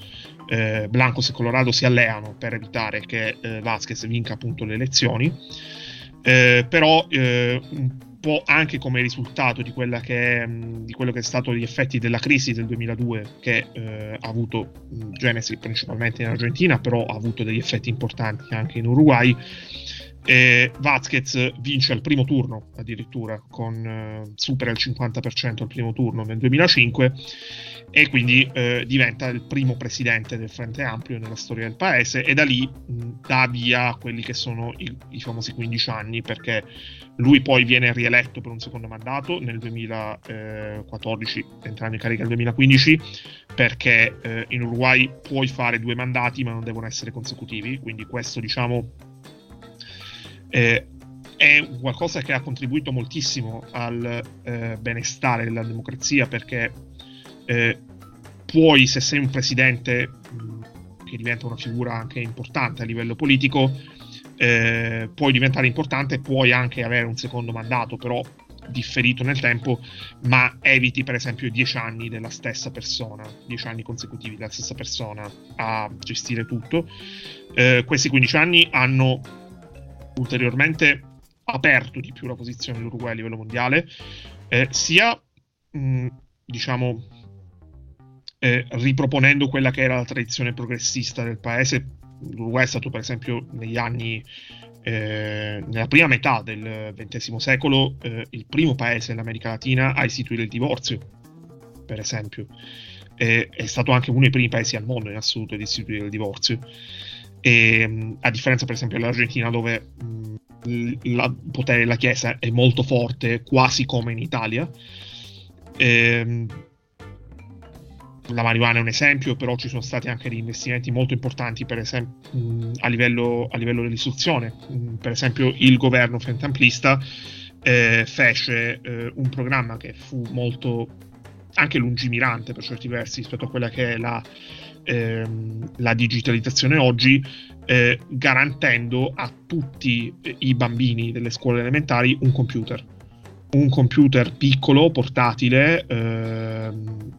eh, Blancos e Colorado si alleano per evitare che eh, Vázquez vinca appunto le elezioni. Eh, però un po' anche come risultato di, che è, di, quello che è stato gli effetti della crisi del 2002 che eh, ha avuto genesi principalmente in Argentina però ha avuto degli effetti importanti anche in Uruguay. E Vazquez vince al primo turno addirittura con, eh, supera il 50% al primo turno nel 2005 e quindi eh, diventa il primo presidente del Frente Ampio nella storia del paese e da lì mh, dà via quelli che sono i, i, famosi 15 anni perché lui poi viene rieletto per un secondo mandato nel 2014 entrando in carica nel 2015 perché eh, in Uruguay puoi fare due mandati ma non devono essere consecutivi quindi questo diciamo eh, è qualcosa che ha contribuito moltissimo al eh, benestare della democrazia perché eh, puoi, se sei un presidente mh, che diventa una figura anche importante a livello politico, eh, puoi diventare importante, puoi anche avere un secondo mandato, però differito nel tempo, ma eviti per esempio 10 anni della stessa persona, 10 anni consecutivi della stessa persona a gestire tutto. Eh, questi 15 anni hanno ulteriormente aperto di più la posizione dell'Uruguay a livello mondiale, eh, sia mh, diciamo eh, riproponendo quella che era la tradizione progressista del paese. L'Uruguay è stato per esempio negli anni eh, nella prima metà del XX secolo eh, il primo paese dell'America Latina a istituire il divorzio, per esempio. Eh, è stato anche uno dei primi paesi al mondo in assoluto ad istituire il divorzio. E, a differenza, per esempio, dell'Argentina, dove mh, il potere della Chiesa è molto forte, quasi come in Italia. E, la marijuana è un esempio, però ci sono stati anche degli investimenti molto importanti esempio, a, livello, a livello dell'istruzione. per esempio il governo frente amplista eh, fece eh, un programma che fu molto anche lungimirante per certi versi rispetto a quella che è la, ehm, la digitalizzazione oggi, eh, garantendo a tutti i bambini delle scuole elementari un computer. Un computer piccolo, portatile, ehm,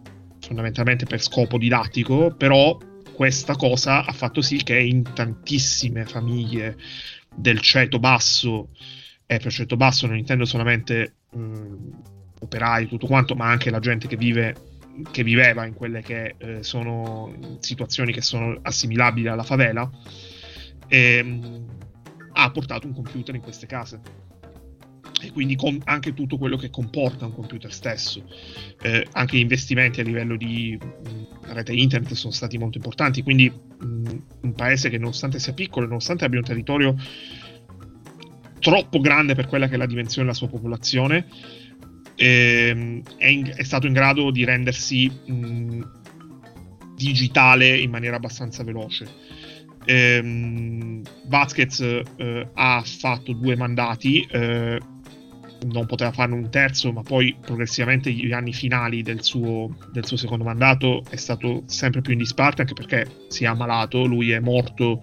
fondamentalmente per scopo didattico, però questa cosa ha fatto sì che in tantissime famiglie del ceto basso, e per ceto basso non intendo solamente mh, operai, tutto quanto, ma anche la gente che vive che viveva in quelle che eh, sono situazioni che sono assimilabili alla favela, e, mh, ha portato un computer in queste case e quindi anche tutto quello che comporta un computer stesso. Eh, anche gli investimenti a livello di mh, rete internet sono stati molto importanti, quindi mh, un paese che nonostante sia piccolo, nonostante abbia un territorio troppo grande per quella che è la dimensione della sua popolazione, eh, è, in, è, stato in grado di rendersi mh, digitale in maniera abbastanza veloce. Eh, Vasquez eh, ha fatto due mandati, eh, non poteva farne un terzo, ma poi progressivamente gli anni finali del suo, del suo, secondo mandato è stato sempre più in disparte, anche perché si è ammalato, lui è morto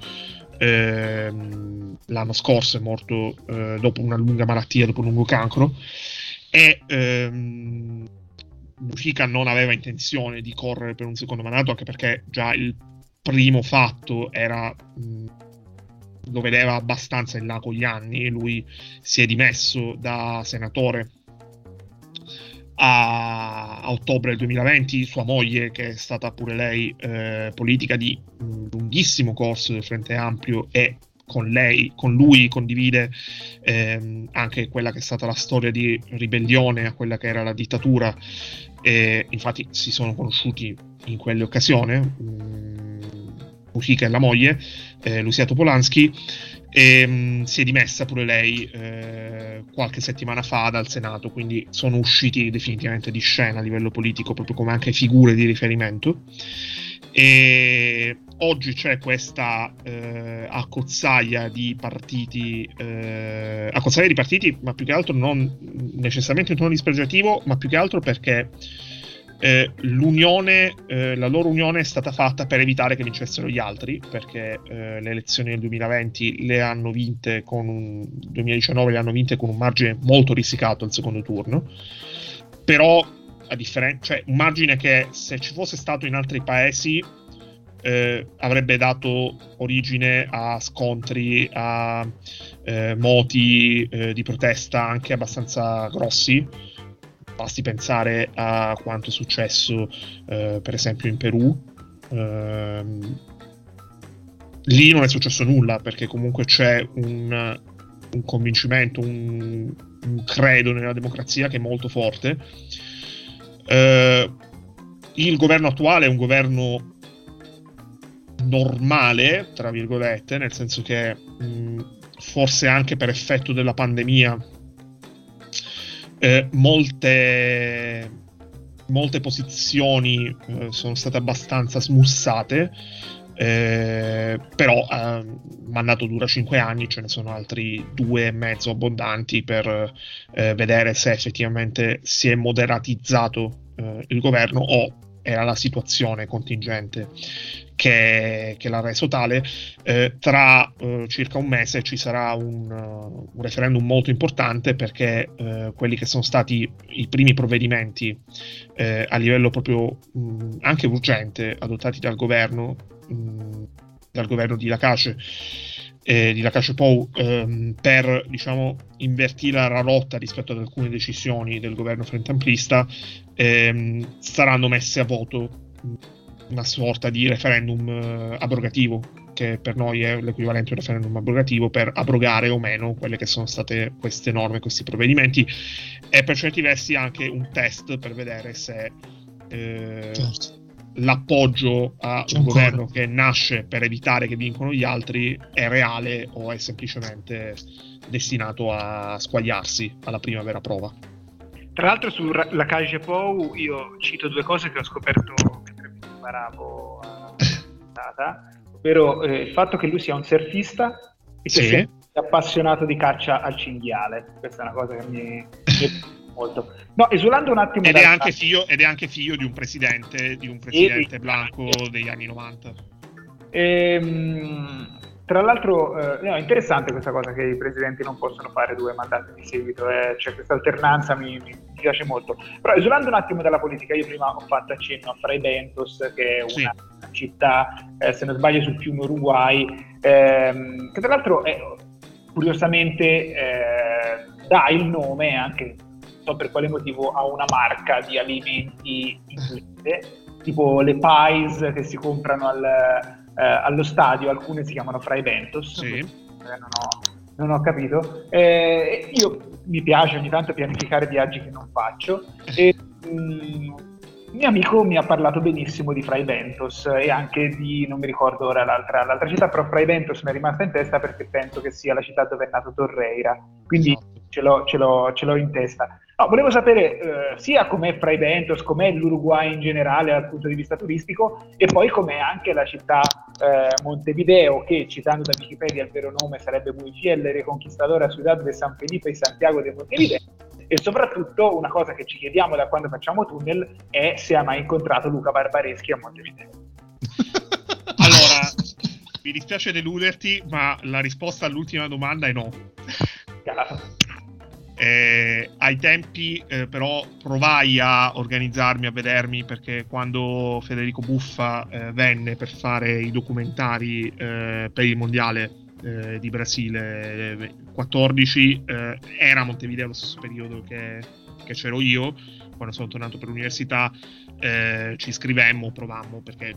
ehm, l'anno scorso, è morto eh, dopo una lunga malattia, dopo un lungo cancro, e ehm, Mujica non aveva intenzione di correre per un secondo mandato, anche perché già il primo fatto era... Mh, lo vedeva abbastanza in là con gli anni. Lui si è dimesso da senatore a, a ottobre del 2020. Sua moglie, che è stata pure lei eh, politica di un lunghissimo corso del Frente Ampio, e con lei, con lui condivide ehm, anche quella che è stata la storia di ribellione a quella che era la dittatura. E infatti si sono conosciuti in quelle occasioni. Mujica e la moglie, eh, Lucia Topolansky, e mh, mm, si è dimessa pure lei eh, qualche settimana fa dal Senato, quindi sono usciti definitivamente di scena a livello politico, proprio come anche figure di riferimento. E oggi c'è questa eh, accozzaglia di partiti, eh, accozzaglia di partiti, ma più che altro non necessariamente in tono dispregiativo, ma più che altro perché eh, l'unione, eh, la loro unione è stata fatta per evitare che vincessero gli altri, perché eh, le elezioni del 2020 le hanno vinte con un 2019 le hanno vinte con un margine molto risicato al secondo turno. Però a differenza, cioè un margine che se ci fosse stato in altri paesi eh, avrebbe dato origine a scontri, a eh, moti eh, di protesta anche abbastanza grossi Basti pensare a quanto è successo, eh, per esempio, in Perù. Eh, lì non è successo nulla perché comunque c'è un, un convincimento, un, un, credo nella democrazia che è molto forte. Eh, il governo attuale è un governo normale, tra virgolette, nel senso che mh, forse anche per effetto della pandemia eh, molte, molte posizioni eh, sono state abbastanza smussate. Eh, però eh, mandato dura 5 anni, ce ne sono altri due e mezzo abbondanti per eh, vedere se effettivamente si è moderatizzato eh, il governo o era la situazione contingente che, che, l'ha reso tale. Eh, tra eh, circa un mese ci sarà un, uh, un referendum molto importante perché eh, quelli che sono stati i primi provvedimenti eh, a livello proprio mh, anche urgente adottati dal governo, mh, dal governo di Lacace eh, di Lacace Pou ehm, per diciamo, invertire la rotta rispetto ad alcune decisioni del governo frente amplista ehm, saranno messe a voto una sorta di referendum eh, abrogativo che per noi è l'equivalente di un referendum abrogativo per abrogare o meno quelle che sono state queste norme, questi provvedimenti e per certi versi anche un test per vedere se eh, certo l'appoggio a C'è un ancora. governo che nasce per evitare che vincono gli altri è reale o è semplicemente destinato a squagliarsi alla prima vera prova. Tra l'altro sulla Cage Pou io cito due cose che ho scoperto mi preparavo a data, ovvero eh, il fatto che lui sia un surfista e che sì. sia appassionato di caccia al cinghiale. Questa è una cosa che mi, mi molto. No, esulando un attimo. Ed, è anche, figlio, ed è anche figlio di un presidente, di un presidente e, blanco degli anni 90. Ehm, tra l'altro, eh, no, è interessante questa cosa che i presidenti non possono fare due mandati di seguito, eh, cioè questa alternanza mi, mi, piace molto. Però esulando un attimo dalla politica, io prima ho fatto accenno a Fray Bentos, che è una sì. città, eh, se non sbaglio, sul fiume Uruguay, ehm, che tra l'altro è, curiosamente eh, dà il nome anche so per quale motivo, a una marca di alimenti inglese, tipo le pies che si comprano al, eh, allo stadio, alcune si chiamano Fry Bentos, sì. eh, non, ho, non, ho, capito. Eh, io mi piace ogni tanto pianificare viaggi che non faccio e mh, mm, mio amico mi ha parlato benissimo di Fray Bentos e anche di, non mi ricordo ora l'altra, l'altra città, però Fray Bentos mi è rimasta in testa perché penso che sia la città dove è nato Torreira, quindi esatto. ce, l'ho, ce, l'ho, ce l'ho in testa. No, volevo sapere eh, sia com'è Fray Bentos, com'è l'Uruguay in generale dal punto di vista turistico e poi com'è anche la città eh, Montevideo che, citando da Wikipedia il vero nome sarebbe Muiciel Reconquistadora Ciudad de San Felipe y Santiago de Montevideo e soprattutto una cosa che ci chiediamo da quando facciamo tunnel è se ha mai incontrato Luca Barbareschi a Montevideo. <laughs> allora, mi dispiace deluderti, ma la risposta all'ultima domanda è no. Chiaro. Eh, ai tempi eh, però provai a organizzarmi, a vedermi perché quando Federico Buffa eh, venne per fare i documentari eh, per il mondiale eh, di Brasile 14 eh, era a Montevideo allo stesso periodo che, che c'ero io quando sono tornato per l'università ci scrivemmo, provammo perché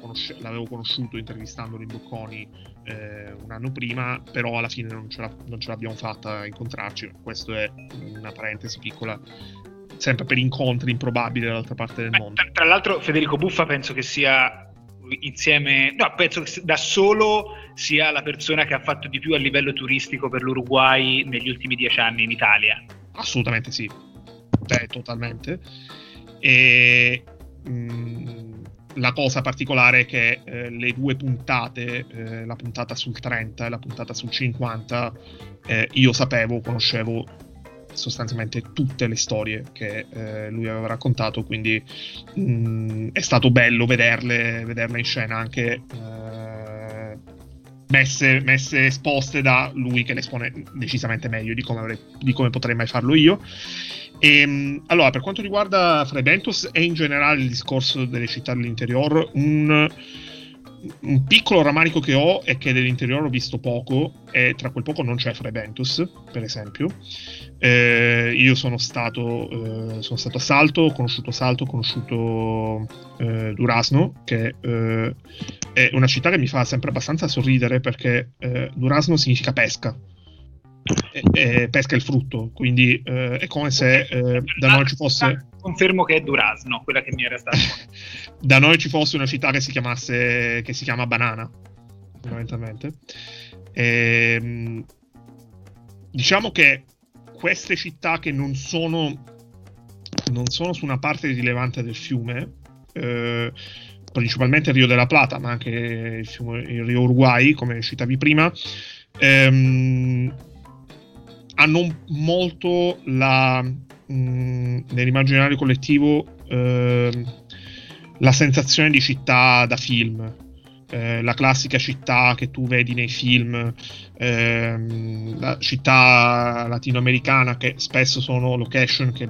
conosce- l'avevo conosciuto intervistandolo in Bocconi eh, un anno prima, però alla fine non ce, la- non ce l'abbiamo fatta a incontrarci. Questa è una parentesi piccola sempre per incontri improbabili dall'altra parte del mondo. Tra, tra, l'altro Federico Buffa penso che sia insieme, no, penso che da solo sia la persona che ha fatto di più a livello turistico per l'Uruguay negli ultimi dieci anni in Italia. Assolutamente sì, Beh, totalmente. E mh, mm, la cosa particolare è che eh, le due puntate, eh, la puntata sul 30 e la puntata sul 50, eh, io sapevo, conoscevo sostanzialmente tutte le storie che eh, lui aveva raccontato, quindi mh, mm, è stato bello vederle, vederle in scena anche eh, messe, messe, esposte da lui che le espone decisamente meglio di come, avrei, di come potrei mai farlo io. E, ehm, allora, per quanto riguarda Frebentus e in generale il discorso delle città dell'interior, un, un, piccolo rammarico che ho è che dell'interior ho visto poco e tra quel poco non c'è Frebentus, per esempio. Eh, io sono stato, eh, sono stato a Salto, ho conosciuto Salto, ho conosciuto eh, Durasno, che eh, è una città che mi fa sempre abbastanza sorridere perché eh, Durasno significa pesca e, e pesca il frutto, quindi eh, è come se eh, da noi ci fosse... Confermo che è Durazno, quella che mi era stata... <laughs> da noi ci fosse una città che si chiamasse, che si chiama Banana, fondamentalmente. E, ehm, diciamo che queste città che non sono, non sono su una parte rilevante del fiume, eh, principalmente il Rio della Plata, ma anche il, fiume, il Rio Uruguay, come citavi prima, ehm, hanno molto la, mh, mm, nell'immaginario collettivo eh, la sensazione di città da film. eh, la classica città che tu vedi nei film, ehm, la città latinoamericana che spesso sono location che,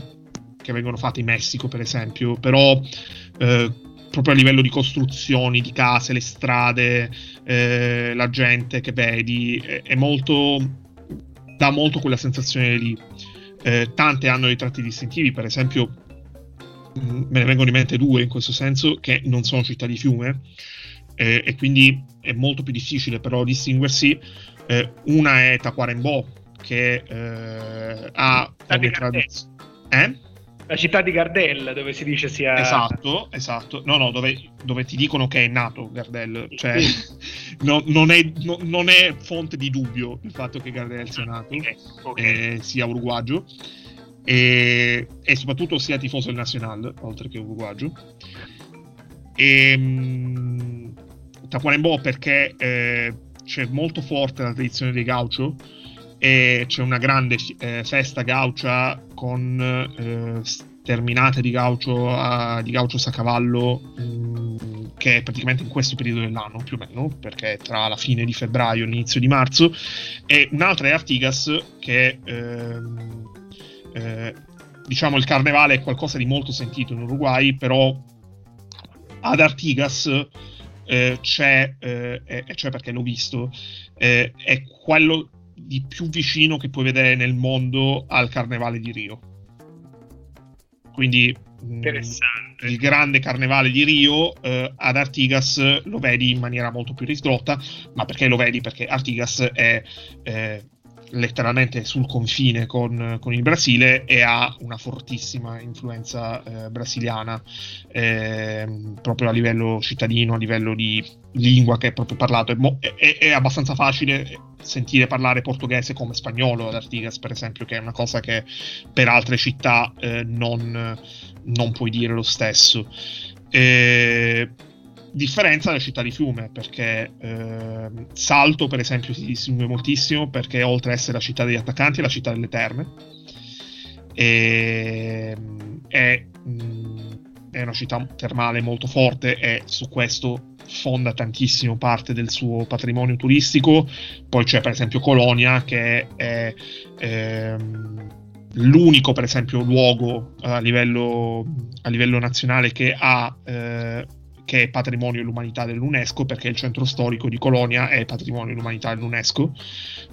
che vengono fatte in Messico per esempio, però eh, proprio a livello di costruzioni, di case, le strade, eh, la gente che vedi, è, è molto, dà molto quella sensazione lì. Eh, tante hanno dei tratti distintivi, per esempio mm, me ne vengono in mente due in questo senso, che non sono città di fiume, eh, e quindi è molto più difficile però distinguersi. Eh, una è Tacuarembó, che eh, ha come tradizione... Eh? La città di Gardel, dove si dice sia... Esatto, esatto. No, no, dove, dove ti dicono che è nato Gardel. Cioè, <laughs> no, non, è, no, non, è, fonte di dubbio il fatto che Gardel sia nato, okay, okay. Eh, sia uruguagio. E, e, soprattutto sia tifoso del Nacional, oltre che uruguagio. E, mh, Tacuarembó perché eh, c'è molto forte la tradizione dei gaucho e c'è una grande eh, festa gaucha con eh, sterminate di gaucho, a, di gauchos a cavallo mm, che è praticamente in questo periodo dell'anno più o meno perché è tra la fine di febbraio e l'inizio di marzo. E un'altra è Artigas che ehm, eh, diciamo il carnevale è qualcosa di molto sentito in Uruguay però ad Artigas eh, c'è, eh, e cioè perché l'ho visto, eh, è quello di più vicino che puoi vedere nel mondo al carnevale di Rio. Quindi mm, il grande carnevale di Rio eh, ad Artigas lo vedi in maniera molto più risgrotta, ma perché lo vedi? Perché Artigas è eh, letteralmente sul confine con, con, il Brasile e ha una fortissima influenza eh, brasiliana eh, proprio a livello cittadino, a livello di lingua che è proprio parlato. È, mo- è, è, abbastanza facile sentire parlare portoghese come spagnolo ad Artigas, per esempio, che è una cosa che per altre città eh, non, non, puoi dire lo stesso. Eh, differenza dalla città di Fiume, perché eh, Salto, per esempio, si distingue moltissimo perché oltre ad essere la città degli attaccanti è la città delle terme. E, è, mh, è una città termale molto forte e su questo fonda tantissimo parte del suo patrimonio turistico. Poi c'è per esempio Colonia che è ehm, l'unico per esempio luogo a livello, a livello nazionale che ha eh, che è patrimonio dell'umanità dell'UNESCO, perché il centro storico di Colonia è patrimonio dell'umanità dell'UNESCO,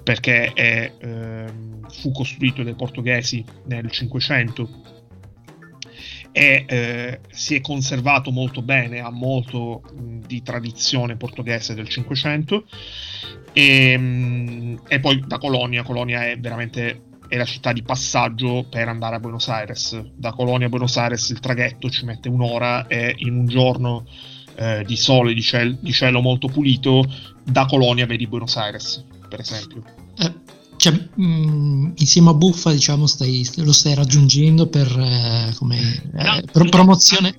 perché è, ehm, fu costruito dai portoghesi nel Cinquecento e eh, si è conservato molto bene, ha molto mh, di tradizione portoghese del Cinquecento. E, mh, e poi da Colonia, Colonia è veramente è la città di passaggio per andare a Buenos Aires. Da Colonia a Buenos Aires il traghetto ci mette un'ora e in un giorno eh, di sole, di, ciel- di, cielo molto pulito, da Colonia vedi Buenos Aires, per esempio. Eh, cioè, mh, mm, insieme a Buffa, diciamo, stai, lo stai raggiungendo per eh, come, eh, no, pro- promozione.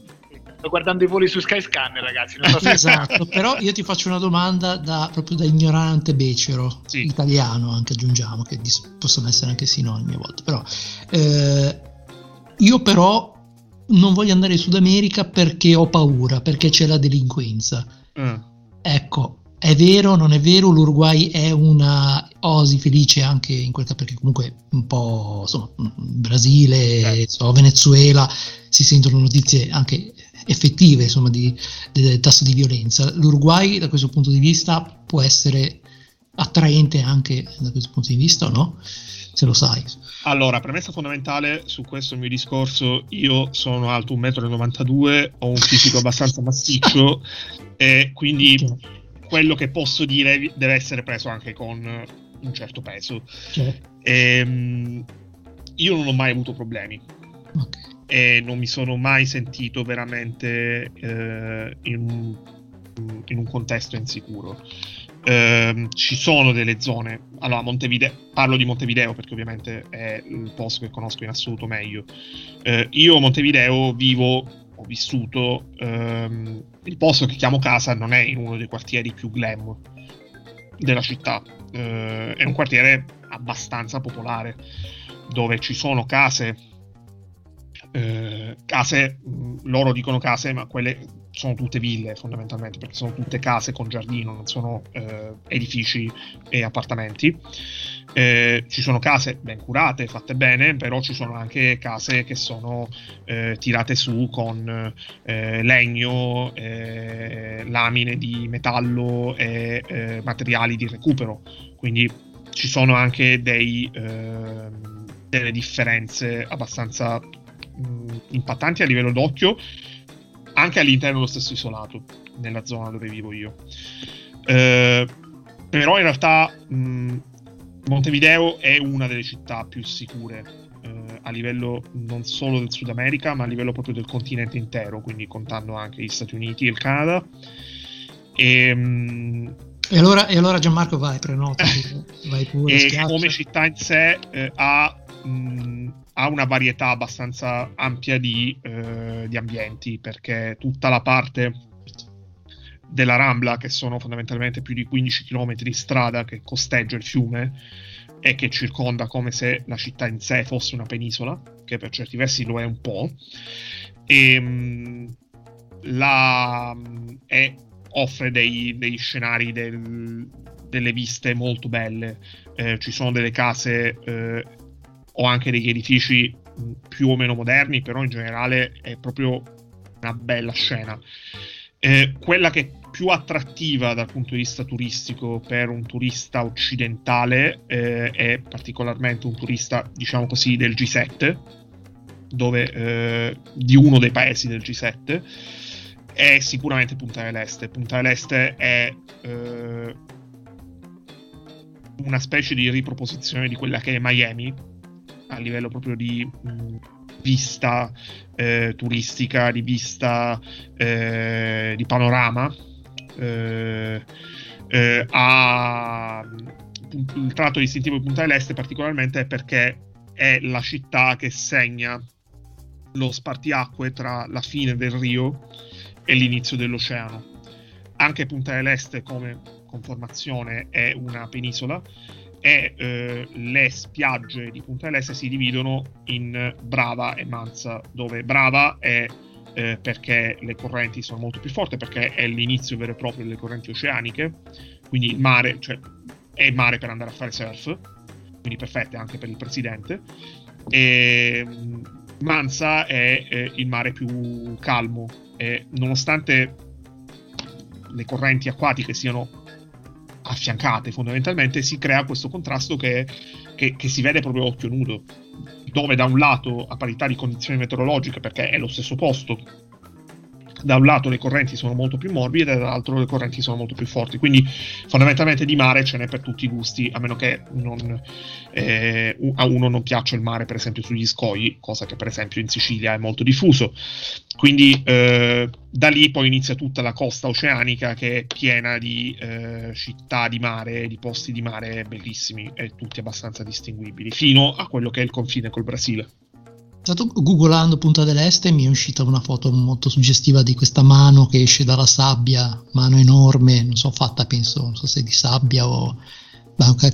Sto guardando i voli su Skyscanner, ragazzi. So <laughs> se... esatto, però io ti faccio una domanda da, proprio da ignorante becero, sì. italiano anche aggiungiamo, che possono essere anche sinonimi a volte. Però eh, io però non voglio andare in Sud America perché ho paura, perché c'è la delinquenza. Mm. Ecco, è vero, non è vero, l'Uruguay è una osi felice anche in quel caso, perché comunque un po' insomma, Brasile, certo. so, Venezuela, si sentono notizie anche effettive insomma, di, del tasso di violenza. L'Uruguay da questo punto di vista può essere attraente anche da questo punto di vista o no? Se lo sai. Allora, premessa fondamentale su questo mio discorso, io sono alto 1,92 m, ho un fisico abbastanza massiccio <laughs> e quindi okay. quello che posso dire deve essere preso anche con un certo peso. Okay. E, ehm, io non ho mai avuto problemi. Okay e non mi sono mai sentito veramente eh, in, un, in, un, contesto insicuro. Eh, ci sono delle zone, allora Montevideo, parlo di Montevideo perché ovviamente è il posto che conosco in assoluto meglio. Eh, io Montevideo vivo, ho vissuto, ehm, il posto che chiamo casa non è in uno dei quartieri più glam della città, eh, è un quartiere abbastanza popolare dove ci sono case eh, case, loro dicono case, ma quelle sono tutte ville fondamentalmente, perché sono tutte case con giardino, non sono eh, edifici e appartamenti. Eh, ci sono case ben curate, fatte bene, però ci sono anche case che sono eh, tirate su con eh, legno, eh, lamine di metallo e materiali di recupero. Quindi ci sono anche dei, ehm, delle differenze abbastanza mh, impattanti a livello d'occhio anche all'interno dello stesso isolato, nella zona dove vivo io. Eh, però in realtà mh, Montevideo è una delle città più sicure eh, a livello non solo del Sud America, ma a livello proprio del continente intero, quindi contando anche gli Stati Uniti e il Canada. E, mh, e, allora, e allora, Gianmarco vai, prenota, <laughs> vai pure. E come città in sé eh, ha mh, ha una varietà abbastanza ampia di, eh, di, ambienti, perché tutta la parte della Rambla, che sono fondamentalmente più di 15 km di strada che costeggia il fiume e che circonda come se la città in sé fosse una penisola, che per certi versi lo è un po', e, mh, la, è, offre dei, dei scenari del, delle viste molto belle. Eh, ci sono delle case eh, o anche degli edifici più o meno moderni, però in generale è proprio una bella scena. Eh, quella che è più attrattiva dal punto di vista turistico per un turista occidentale eh, è particolarmente un turista, diciamo così, del G7, dove, eh, di uno dei paesi del G7, è sicuramente Punta dell'Este. Punta dell'Este è eh, una specie di riproposizione di quella che è Miami, a livello proprio di mh, vista eh, turistica, di vista eh, di panorama. Eh, eh ha, il tratto distintivo di Punta dell'Este particolarmente è perché è la città che segna lo spartiacque tra la fine del Rio e l'inizio dell'oceano. Anche Punta dell'Este come conformazione è una penisola e eh, le spiagge di Punta dell'Este si dividono in Brava e Manza, dove Brava è eh, perché le correnti sono molto più forti, perché è l'inizio vero e proprio delle correnti oceaniche, quindi il mare, cioè è mare per andare a fare surf, quindi perfette anche per il presidente. E mm, Manza è eh, il mare più calmo e nonostante le correnti acquatiche siano affiancate fondamentalmente si crea questo contrasto che, che, che, si vede proprio a occhio nudo dove da un lato a parità di condizioni meteorologiche perché è lo stesso posto da un lato le correnti sono molto più morbide e dall'altro le correnti sono molto più forti. Quindi fondamentalmente di mare ce n'è per tutti i gusti, a meno che non, eh, a uno non piaccia il mare, per esempio, sugli scogli, cosa che per esempio in Sicilia è molto diffuso. Quindi eh, da lì poi inizia tutta la costa oceanica che è piena di eh, città di mare, di posti di mare bellissimi e tutti abbastanza distinguibili, fino a quello che è il confine col Brasile stato googolando Punta dell'Este mi è uscita una foto molto suggestiva di questa mano che esce dalla sabbia, mano enorme, non so, fatta penso, non so se di sabbia o...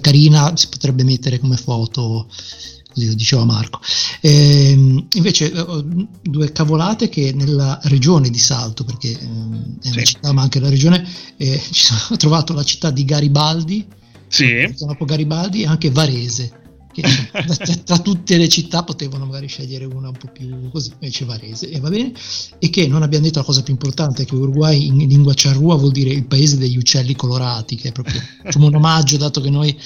Carina, si potrebbe mettere come foto, così lo diceva Marco. E, ehm, invece due cavolate che nella regione di Salto, perché eh, è una sì. città ma anche la regione, eh, <laughs> ho trovato la città di Garibaldi, sì. dopo Garibaldi e anche Varese che tra, tra, tutte le città potevano magari scegliere una un po' più così, invece Varese, e va bene, e che non abbiamo detto la cosa più importante, che Uruguay in lingua charrua vuol dire il paese degli uccelli colorati, che è proprio un omaggio, dato che noi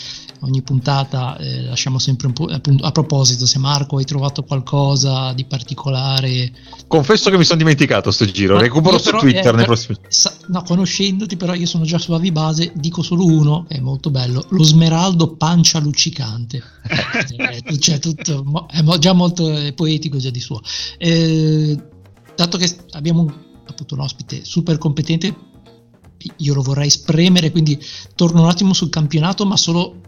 ogni puntata eh, lasciamo sempre un po'. Appunto, a proposito, se Marco hai trovato qualcosa di particolare. Confesso che mi sono dimenticato sto giro, Ma recupero su Twitter eh, nei prossimi. Sa, no, conoscendoti, però io sono già su Avi Base, dico solo uno, è molto bello: lo smeraldo pancia luccicante. <laughs> eh, cioè, tutto, è già molto poetico già di suo. Eh, dato che abbiamo un, appunto un ospite super competente, io lo vorrei spremere, quindi torno un attimo sul campionato, ma solo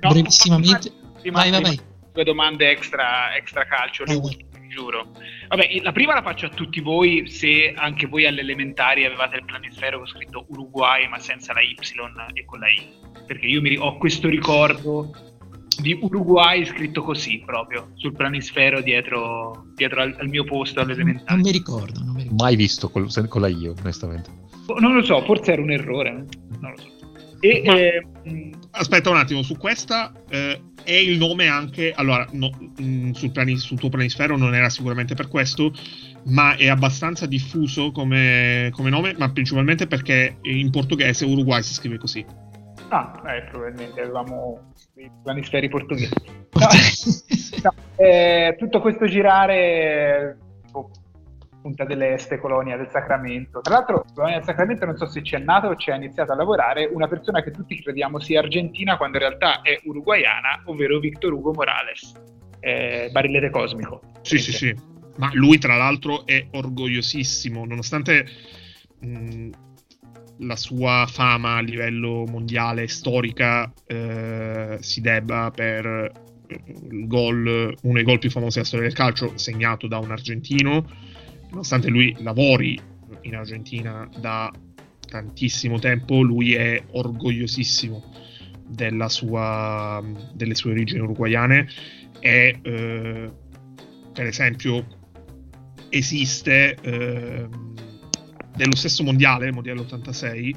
no, brevissimamente. Prima, vai, vai, vai. Due domande extra, extra calcio, le ultime, giuro. Vabbè, la prima la faccio a tutti voi, se anche voi alle elementari avevate il planisfero con scritto Uruguay ma senza la Y e con la I. Perché io mi, ho questo ricordo di Uruguay scritto così proprio sul planisfero dietro, dietro al, al, mio posto all'elementare. Non mi ricordo, non mi ricordo. Mai visto col, con la io, onestamente. Non lo so, forse era un errore, non lo so. E, Ma, eh, aspetta un attimo, su questa eh, è il nome anche, allora, no, mh, mm, sul, plani, sul, tuo planisfero non era sicuramente per questo, ma è abbastanza diffuso come, come nome, ma principalmente perché in portoghese Uruguay si scrive così. Ah, eh, probabilmente avevamo i planisferi portoghesi. <laughs> No, eh, tutto questo girare tipo, Punta dell'Este, Colonia del Sacramento. Tra l'altro, Colonia del Sacramento non so se c'è nato o ci ha iniziato a lavorare una persona che tutti crediamo sia argentina quando in realtà è uruguayana, ovvero Victor Hugo Morales, eh, barillete cosmico. Sì, sì, sì. Ma lui, tra l'altro, è orgogliosissimo, nonostante mh, la sua fama a livello mondiale storica eh, si debba per il gol, uno dei gol più famosi della storia del calcio, segnato da un argentino nonostante lui lavori in Argentina da tantissimo tempo, lui è orgogliosissimo sua, delle sue origini uruguayane e eh, per esempio esiste eh, dello stesso mondiale, il mondiale 86,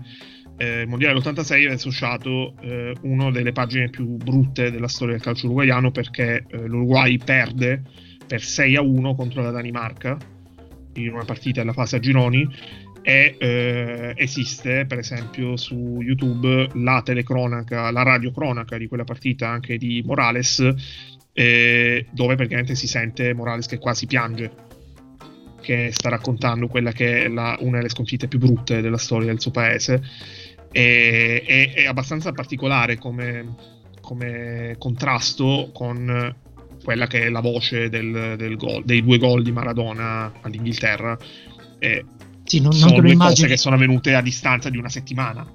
eh, mondiale 86 è associato eh, una delle pagine più brutte della storia del calcio uruguayano perché eh, l'Uruguay perde per 6 a 1 contro la Danimarca in una partita alla fase a gironi e eh, esiste per esempio su YouTube la telecronaca, la radiocronaca di quella partita anche di Morales eh, dove praticamente si sente Morales che quasi piange che sta raccontando quella che è la, una delle sconfitte più brutte della storia del suo paese. E, è, è abbastanza particolare come, come contrasto con quella che è la voce del, del gol, dei due gol di Maradona all'Inghilterra. E sì, non, sono non due immagini... cose che sono avvenute a distanza di una settimana.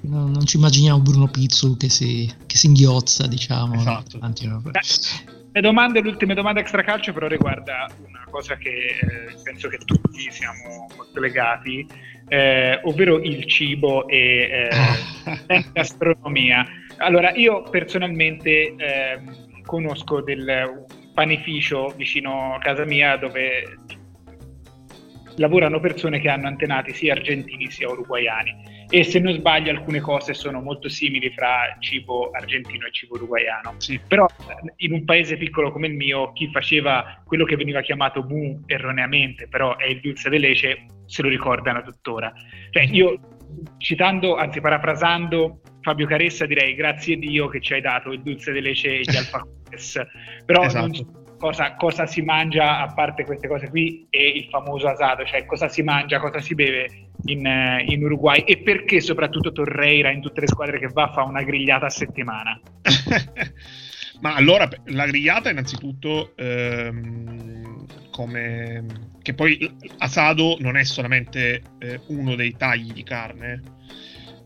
No, non ci immaginiamo Bruno Pizzul che si, che si inghiozza, diciamo. Esatto. Beh, le, domande, le ultime domande extra calcio però riguarda una cosa che eh, penso che tutti siamo molto legati, eh, ovvero il cibo e eh, <laughs> la gastronomia. Allora, io personalmente ehm, conosco del panificio vicino a casa mia dove lavorano persone che hanno antenati sia argentini sia uruguayani e se non sbaglio alcune cose sono molto simili fra cibo argentino e cibo uruguayano. Sì. Però in un paese piccolo come il mio chi faceva quello che veniva chiamato mu erroneamente, però è il dulce de leche, se lo ricordano tuttora. Cioè io citando, anzi parafrasando Fabio Caressa direi grazie a Dio che ci hai dato il dulce de leche e gli alfacores. Però esatto. cosa, cosa, si mangia a parte queste cose qui e il famoso asado, cioè cosa si mangia, cosa si beve in, eh, in Uruguay e perché soprattutto Torreira in tutte le squadre che va fa una grigliata a settimana. <laughs> Ma allora la grigliata innanzitutto ehm, come che poi asado non è solamente eh, uno dei tagli di carne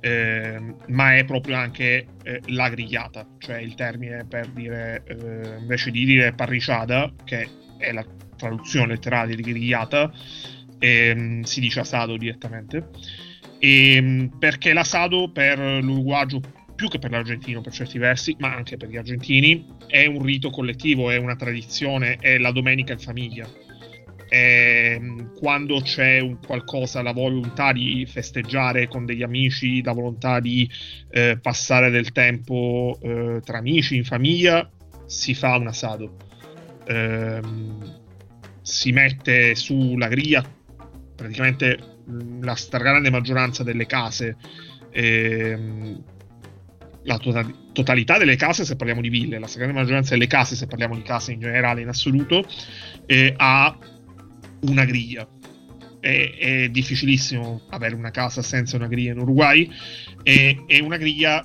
eh, ma è proprio anche eh, la grigliata, cioè il termine per dire, eh, invece di dire parriciada, che è la traduzione letterale di grigliata, ehm, si dice asado direttamente, e, ehm, perché l'asado per l'uruguagio più che per l'argentino per certi versi, ma anche per gli argentini, è un rito collettivo, è una tradizione, è la domenica in famiglia eh, quando c'è un qualcosa, la volontà di festeggiare con degli amici, la volontà di eh, passare del tempo eh, tra amici, in famiglia, si fa un asado. Ehm, si mette sulla griglia praticamente la stragrande maggioranza delle case. Ehm, la to- totalità delle case se parliamo di ville, la stragrande maggioranza delle case se parliamo di case in generale in assoluto, eh, ha una griglia. È, è, difficilissimo avere una casa senza una griglia in Uruguay e, è una griglia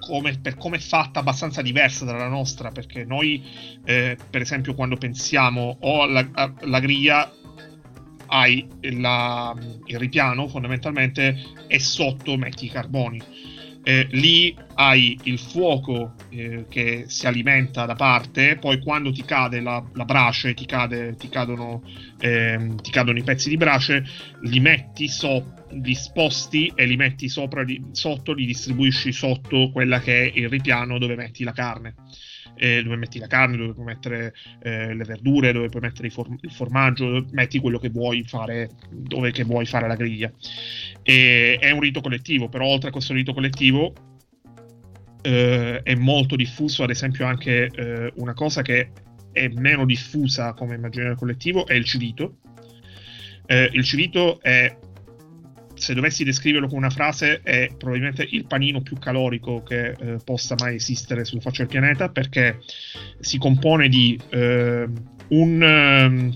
come, per come è fatta abbastanza diversa dalla nostra perché noi eh, per esempio quando pensiamo o alla, alla griglia hai la, il ripiano fondamentalmente e sotto metti i carboni eh, lì hai il fuoco eh, che si alimenta da parte, poi quando ti cade la, la brace, ti, cade, ti, cadono, ehm, ti, cadono, i pezzi di brace, li metti so, li sposti e li metti sopra, li, sotto, li distribuisci sotto quella che è il ripiano dove metti la carne eh, dove metti la carne, dove puoi mettere eh, le verdure, dove puoi mettere il, form- il, formaggio, metti quello che vuoi fare, dove che vuoi fare la griglia. E è un rito collettivo, però oltre a questo rito collettivo eh, è molto diffuso, ad esempio, anche eh, una cosa che è meno diffusa come immaginario collettivo è il civito. Eh, il civito è se dovessi descriverlo con una frase, è probabilmente il panino più calorico che eh, possa mai esistere sulla faccia del pianeta, perché si compone di eh, un, um,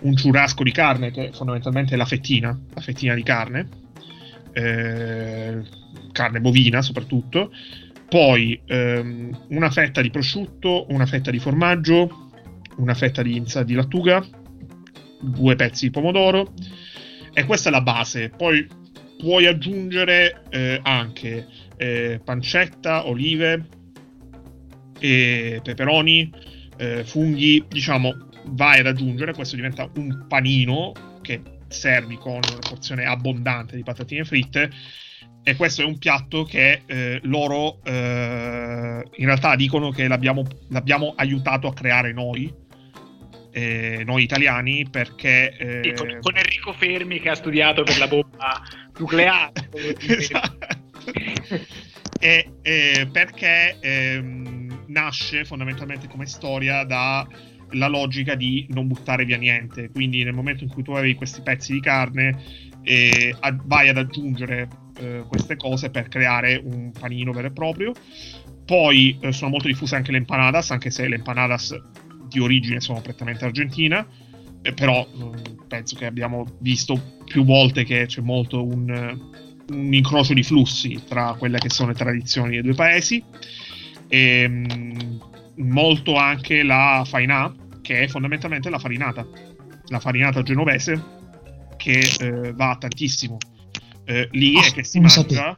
un ciurrasco di carne, che fondamentalmente è la fettina, la fettina di carne, eh, carne bovina soprattutto, poi ehm, una fetta di prosciutto, una fetta di formaggio, una fetta di di lattuga, due pezzi di pomodoro e questa è la base. Poi puoi aggiungere eh, anche eh, pancetta, olive, e peperoni, eh, funghi, diciamo, vai ad aggiungere, questo diventa un panino che servi con una porzione abbondante di patatine fritte. E questo è un piatto che eh, loro eh, in realtà dicono che l'abbiamo, l'abbiamo aiutato a creare noi eh, noi italiani perché... Eh... Con, con, Enrico Fermi che ha studiato per la bomba <laughs> nucleare. esatto. <laughs> e, eh, perché ehm, nasce fondamentalmente come storia dalla logica di non buttare via niente. Quindi nel momento in cui tu avevi questi pezzi di carne, eh, vai ad aggiungere eh, queste cose per creare un panino vero e proprio. Poi eh, sono molto diffuse anche le empanadas, anche se le empanadas di origine sono prettamente argentina, eh, però mh, penso che abbiamo visto più volte che c'è molto un, un, incrocio di flussi tra quelle che sono le tradizioni dei due paesi. E, mh, molto anche la faina, che è fondamentalmente la farinata, la farinata genovese, che eh, va tantissimo eh, lì oh, e che si mangia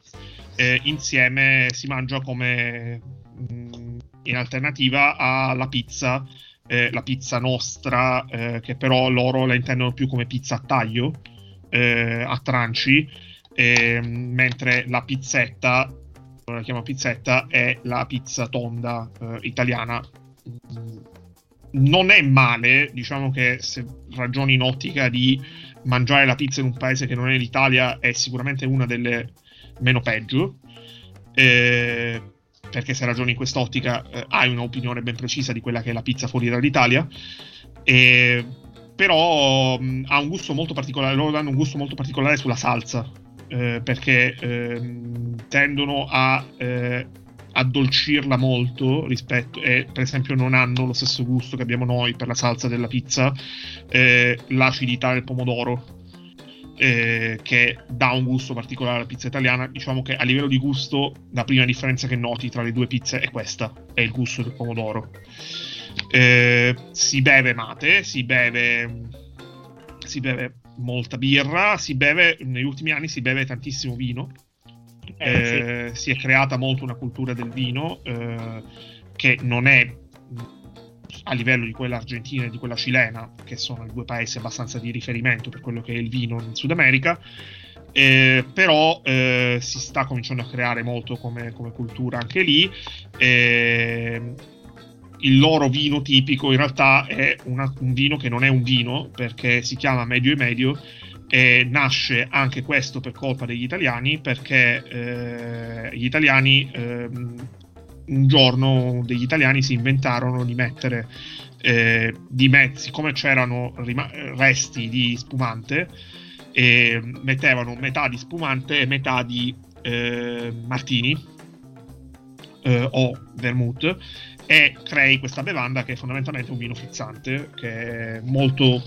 eh, insieme, si mangia come mh, in alternativa alla pizza eh, la pizza nostra, eh, che però loro la intendono più come pizza a taglio, eh, a tranci, ehm, mentre la pizzetta, la chiamo pizzetta, è la pizza tonda eh, italiana. Non è male, diciamo che se ragioni in ottica di mangiare la pizza in un paese che non è l'Italia, è sicuramente una delle meno peggio. Eh, perché se ragioni in quest'ottica eh, hai un'opinione ben precisa di quella che è la pizza fuori dall'Italia. E, però mh, ha un gusto molto particolare, loro danno un gusto molto particolare sulla salsa, eh, perché eh, tendono a eh, addolcirla molto rispetto, e per esempio non hanno lo stesso gusto che abbiamo noi per la salsa della pizza, eh, l'acidità del pomodoro eh, che dà un gusto particolare alla pizza italiana. Diciamo che a livello di gusto la prima differenza che noti tra le due pizze è questa, è il gusto del pomodoro. Eh, si beve mate, si beve, si beve molta birra, si beve, negli ultimi anni si beve tantissimo vino. Eh, sì. Si è creata molto una cultura del vino eh, che non è a livello di quella argentina e di quella cilena, che sono i due paesi abbastanza di riferimento per quello che è il vino in Sud America, eh, però eh, si sta cominciando a creare molto come, come cultura anche lì. Eh, il loro vino tipico in realtà è una, un vino che non è un vino perché si chiama medio e medio e nasce anche questo per colpa degli italiani perché eh, gli italiani ehm, un giorno degli italiani si inventarono di mettere eh, di mezzi, siccome c'erano rima- resti di spumante, e mettevano metà di spumante e metà di eh, martini eh, o vermouth e crei questa bevanda che è fondamentalmente un vino frizzante che è molto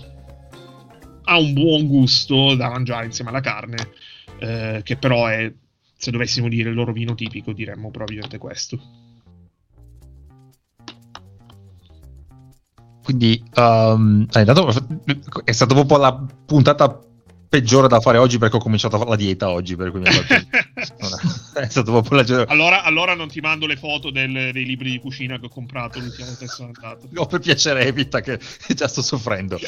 ha un buon gusto da mangiare insieme alla carne eh, che però è se dovessimo dire il loro vino tipico diremmo probabilmente questo Quindi um, è stata proprio la puntata peggiore da fare oggi perché ho cominciato a fare la dieta oggi, per cui mi fatto... <laughs> È stato proprio la gioia. Allora, allora non ti mando le foto del, dei libri di cucina che ho comprato l'ultima volta che sono andato. No, per piacere evita che <laughs> già sto soffrendo.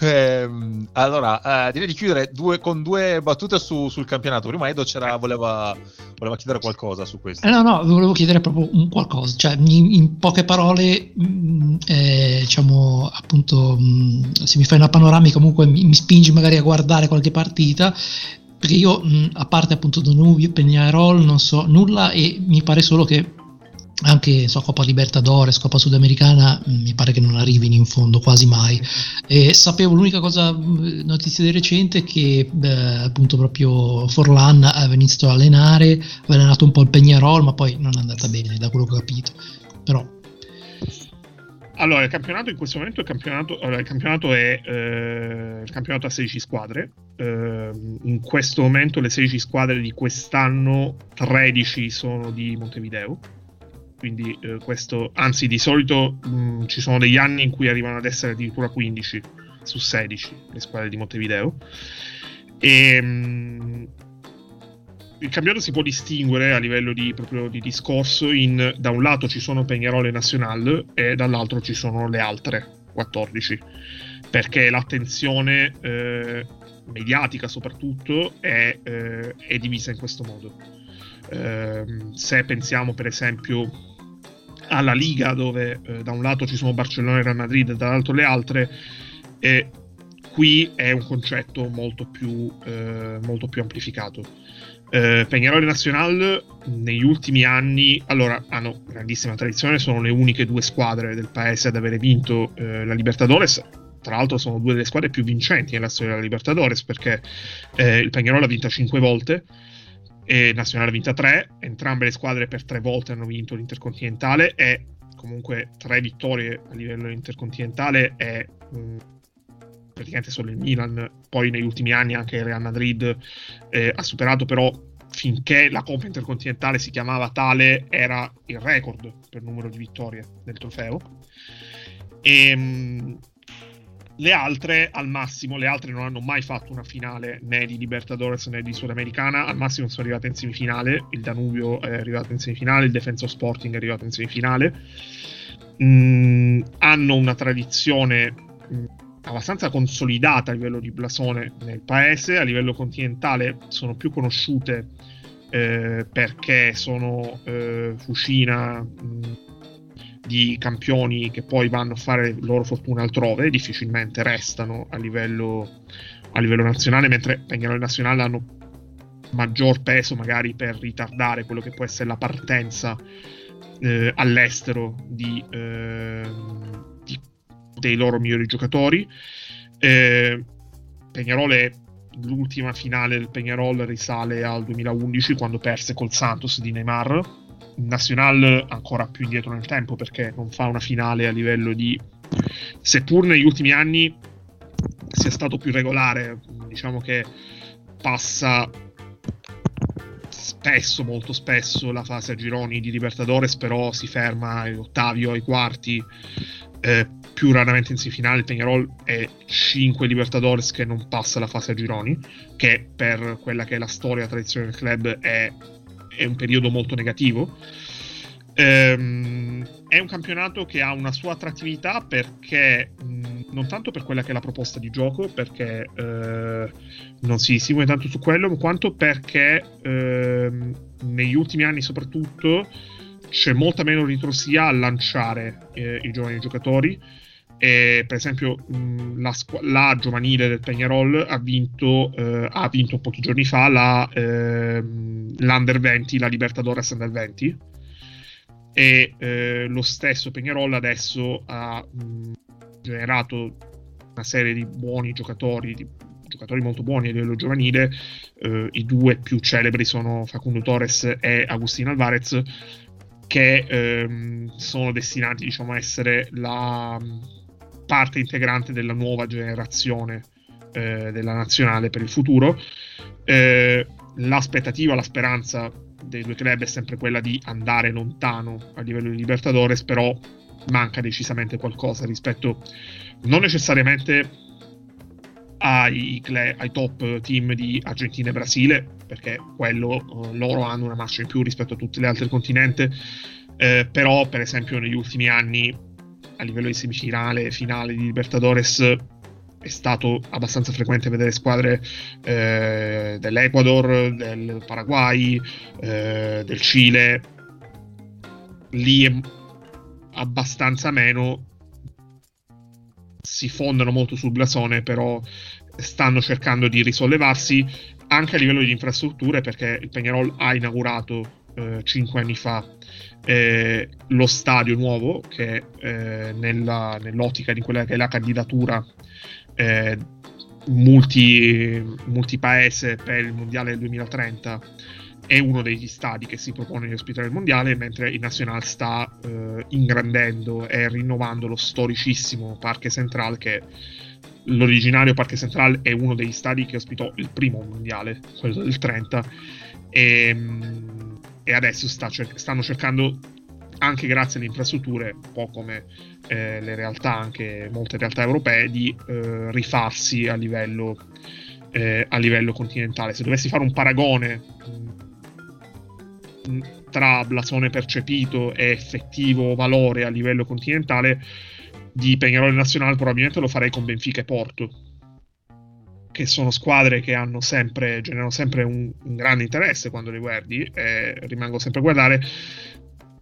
Ehm, allora, eh, direi di chiudere due, con due battute su, sul campionato. Prima Edo c'era, voleva, voleva chiedere qualcosa su questo. Eh, no, no, volevo chiedere proprio un qualcosa. Cioè, in, in poche parole, mh, mm, eh, diciamo, appunto, mh, mm, se mi fai una panoramica, comunque mi, mi spingi magari a guardare qualche partita perché io mh, a parte appunto Danubio, Peñarol non so nulla e mi pare solo che anche so, Coppa Libertadores, Coppa Sudamericana mi pare che non arrivino in fondo quasi mai. E sapevo l'unica cosa notizia di recente che beh, appunto proprio Forlan aveva iniziato a allenare aveva allenato un po' il Peñarol ma poi non è andata bene da quello che ho capito. Però allora, il campionato in questo momento il campionato, allora, il campionato è eh, il campionato a 16 squadre. Eh, in questo momento le 16 squadre di quest'anno, 13 sono di Montevideo. Quindi eh, questo, anzi, di solito mh, ci sono degli anni in cui arrivano ad essere addirittura 15 su 16 le squadre di Montevideo. E mh, mm, il campionato si può distinguere a livello di, proprio di discorso in da un lato ci sono Peñarol e Nacional e dall'altro ci sono le altre 14 perché l'attenzione eh, mediatica soprattutto è, eh, è, divisa in questo modo. Eh, se pensiamo per esempio alla Liga dove eh, da un lato ci sono Barcellona e Real Madrid e dall'altro le altre qui è un concetto molto più, eh, molto più amplificato eh, Peñarol e Nacional negli ultimi anni allora hanno grandissima tradizione, sono le uniche due squadre del paese ad avere vinto eh, la Libertadores. Tra l'altro sono due delle squadre più vincenti nella storia della Libertadores perché eh, il Peñarol ha vinto 5 volte e Nacional ha vinto 3, entrambe le squadre per tre volte hanno vinto l'Intercontinentale e comunque tre vittorie a livello intercontinentale è mh, mm, praticamente solo il Milan, poi negli ultimi anni anche il Real Madrid eh, ha superato però finché la Coppa Intercontinentale si chiamava tale era il record per numero di vittorie del trofeo. E ehm, mh, le altre al massimo le altre non hanno mai fatto una finale né di Libertadores né di Sudamericana. Al massimo sono arrivate in semifinale il Danubio è arrivato in semifinale il Defensor Sporting è arrivato in semifinale. Mm, hanno una tradizione mm, abbastanza consolidata a livello di blasone nel paese, a livello continentale sono più conosciute eh, perché sono eh, fucina mh, di campioni che poi vanno a fare loro fortuna altrove, difficilmente restano a livello, a livello nazionale, mentre Peñarol nazionale hanno maggior peso magari per ritardare quello che può essere la partenza eh, all'estero di, eh, dei loro migliori giocatori. Eh, Peñarol è l'ultima finale del Peñarol risale al 2011 quando perse col Santos di Neymar. Nacional ancora più indietro nel tempo perché non fa una finale a livello di seppur negli ultimi anni sia stato più regolare, diciamo che passa spesso, molto spesso la fase a gironi di Libertadores, però si ferma ai ottavi o ai quarti. Eh, più raramente in semifinale Peñarol è 5 Libertadores che non passa la fase a gironi, che per quella che è la storia, la tradizione del club è, è un periodo molto negativo. Ehm, è un campionato che ha una sua attrattività perché mh, non tanto per quella che è la proposta di gioco, perché eh, non si segue tanto su quello, quanto perché eh, negli ultimi anni soprattutto c'è molta meno ritrosia a lanciare eh, i giovani giocatori e, per esempio, mh, la, la, giovanile del Peñarol ha vinto, eh, ha vinto pochi giorni fa la, eh, l'Under 20, la Libertadores Under 20. E eh, lo stesso Peñarol adesso ha mh, generato una serie di buoni giocatori, di giocatori molto buoni a livello giovanile. Eh, I due più celebri sono Facundo Torres e Agustin Alvarez, che ehm, sono destinati diciamo, a essere la parte integrante della nuova generazione eh, della nazionale per il futuro. Eh, l'aspettativa, la speranza dei due club è sempre quella di andare lontano a livello di Libertadores, però manca decisamente qualcosa rispetto non necessariamente ai, ai, top team di Argentina e Brasile, perché quello, uh, loro hanno una marcia in più rispetto a tutte le altre continente, eh, però per esempio negli ultimi anni a livello di semifinale, finale di Libertadores è stato abbastanza frequente vedere squadre eh, dell'Ecuador, del Paraguay, eh, del Cile, lì è abbastanza meno. Si fondano molto sul blasone, però stanno cercando di risollevarsi anche a livello di infrastrutture perché il Peñarol ha inaugurato eh, 5 anni fa eh, lo stadio nuovo che eh, nella, nell'ottica di quella che è la candidatura eh, multi, multipaese per il mondiale del 2030 è uno degli stadi che si propone di ospitare il mondiale, mentre il Nacional sta eh, ingrandendo e rinnovando lo storicissimo Parque Central, che l'originario Parque Central è uno degli stadi che ospitò il primo mondiale, quello del 30, e, mm, e adesso sta cer- stanno cercando, anche grazie alle infrastrutture, un po' come eh, le realtà, anche molte realtà europee, di eh, rifarsi a livello, eh, a livello continentale. Se dovessi fare un paragone mm, tra blasone percepito e effettivo valore a livello continentale di Peñarol Nazionale probabilmente lo farei con Benfica e Porto che sono squadre che hanno sempre, generano sempre un, un grande interesse quando le guardi e rimango sempre a guardare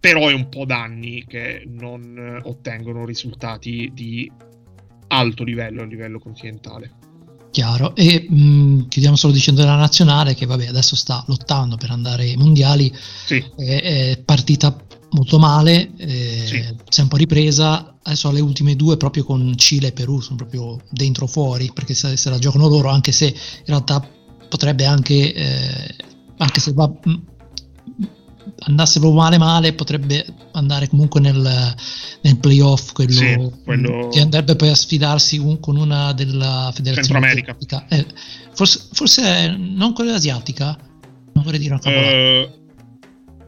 però è un po' d'anni che non ottengono risultati di alto livello a livello continentale. Chiaro, e mh, mm, chiudiamo solo dicendo della nazionale che vabbè adesso sta lottando per andare ai mondiali, sì. è, è, partita molto male, eh, sì. si è un po' ripresa, adesso le ultime due proprio con Cile e Perù sono proprio dentro o fuori perché se, se la giocano loro anche se in realtà potrebbe anche, eh, anche se va mh, mm, andasse proprio male male potrebbe andare comunque nel, nel playoff quello, sì, quello, che andrebbe poi a sfidarsi un, con una della federazione Centro eh, forse, forse non quella asiatica non vorrei dire una cosa uh,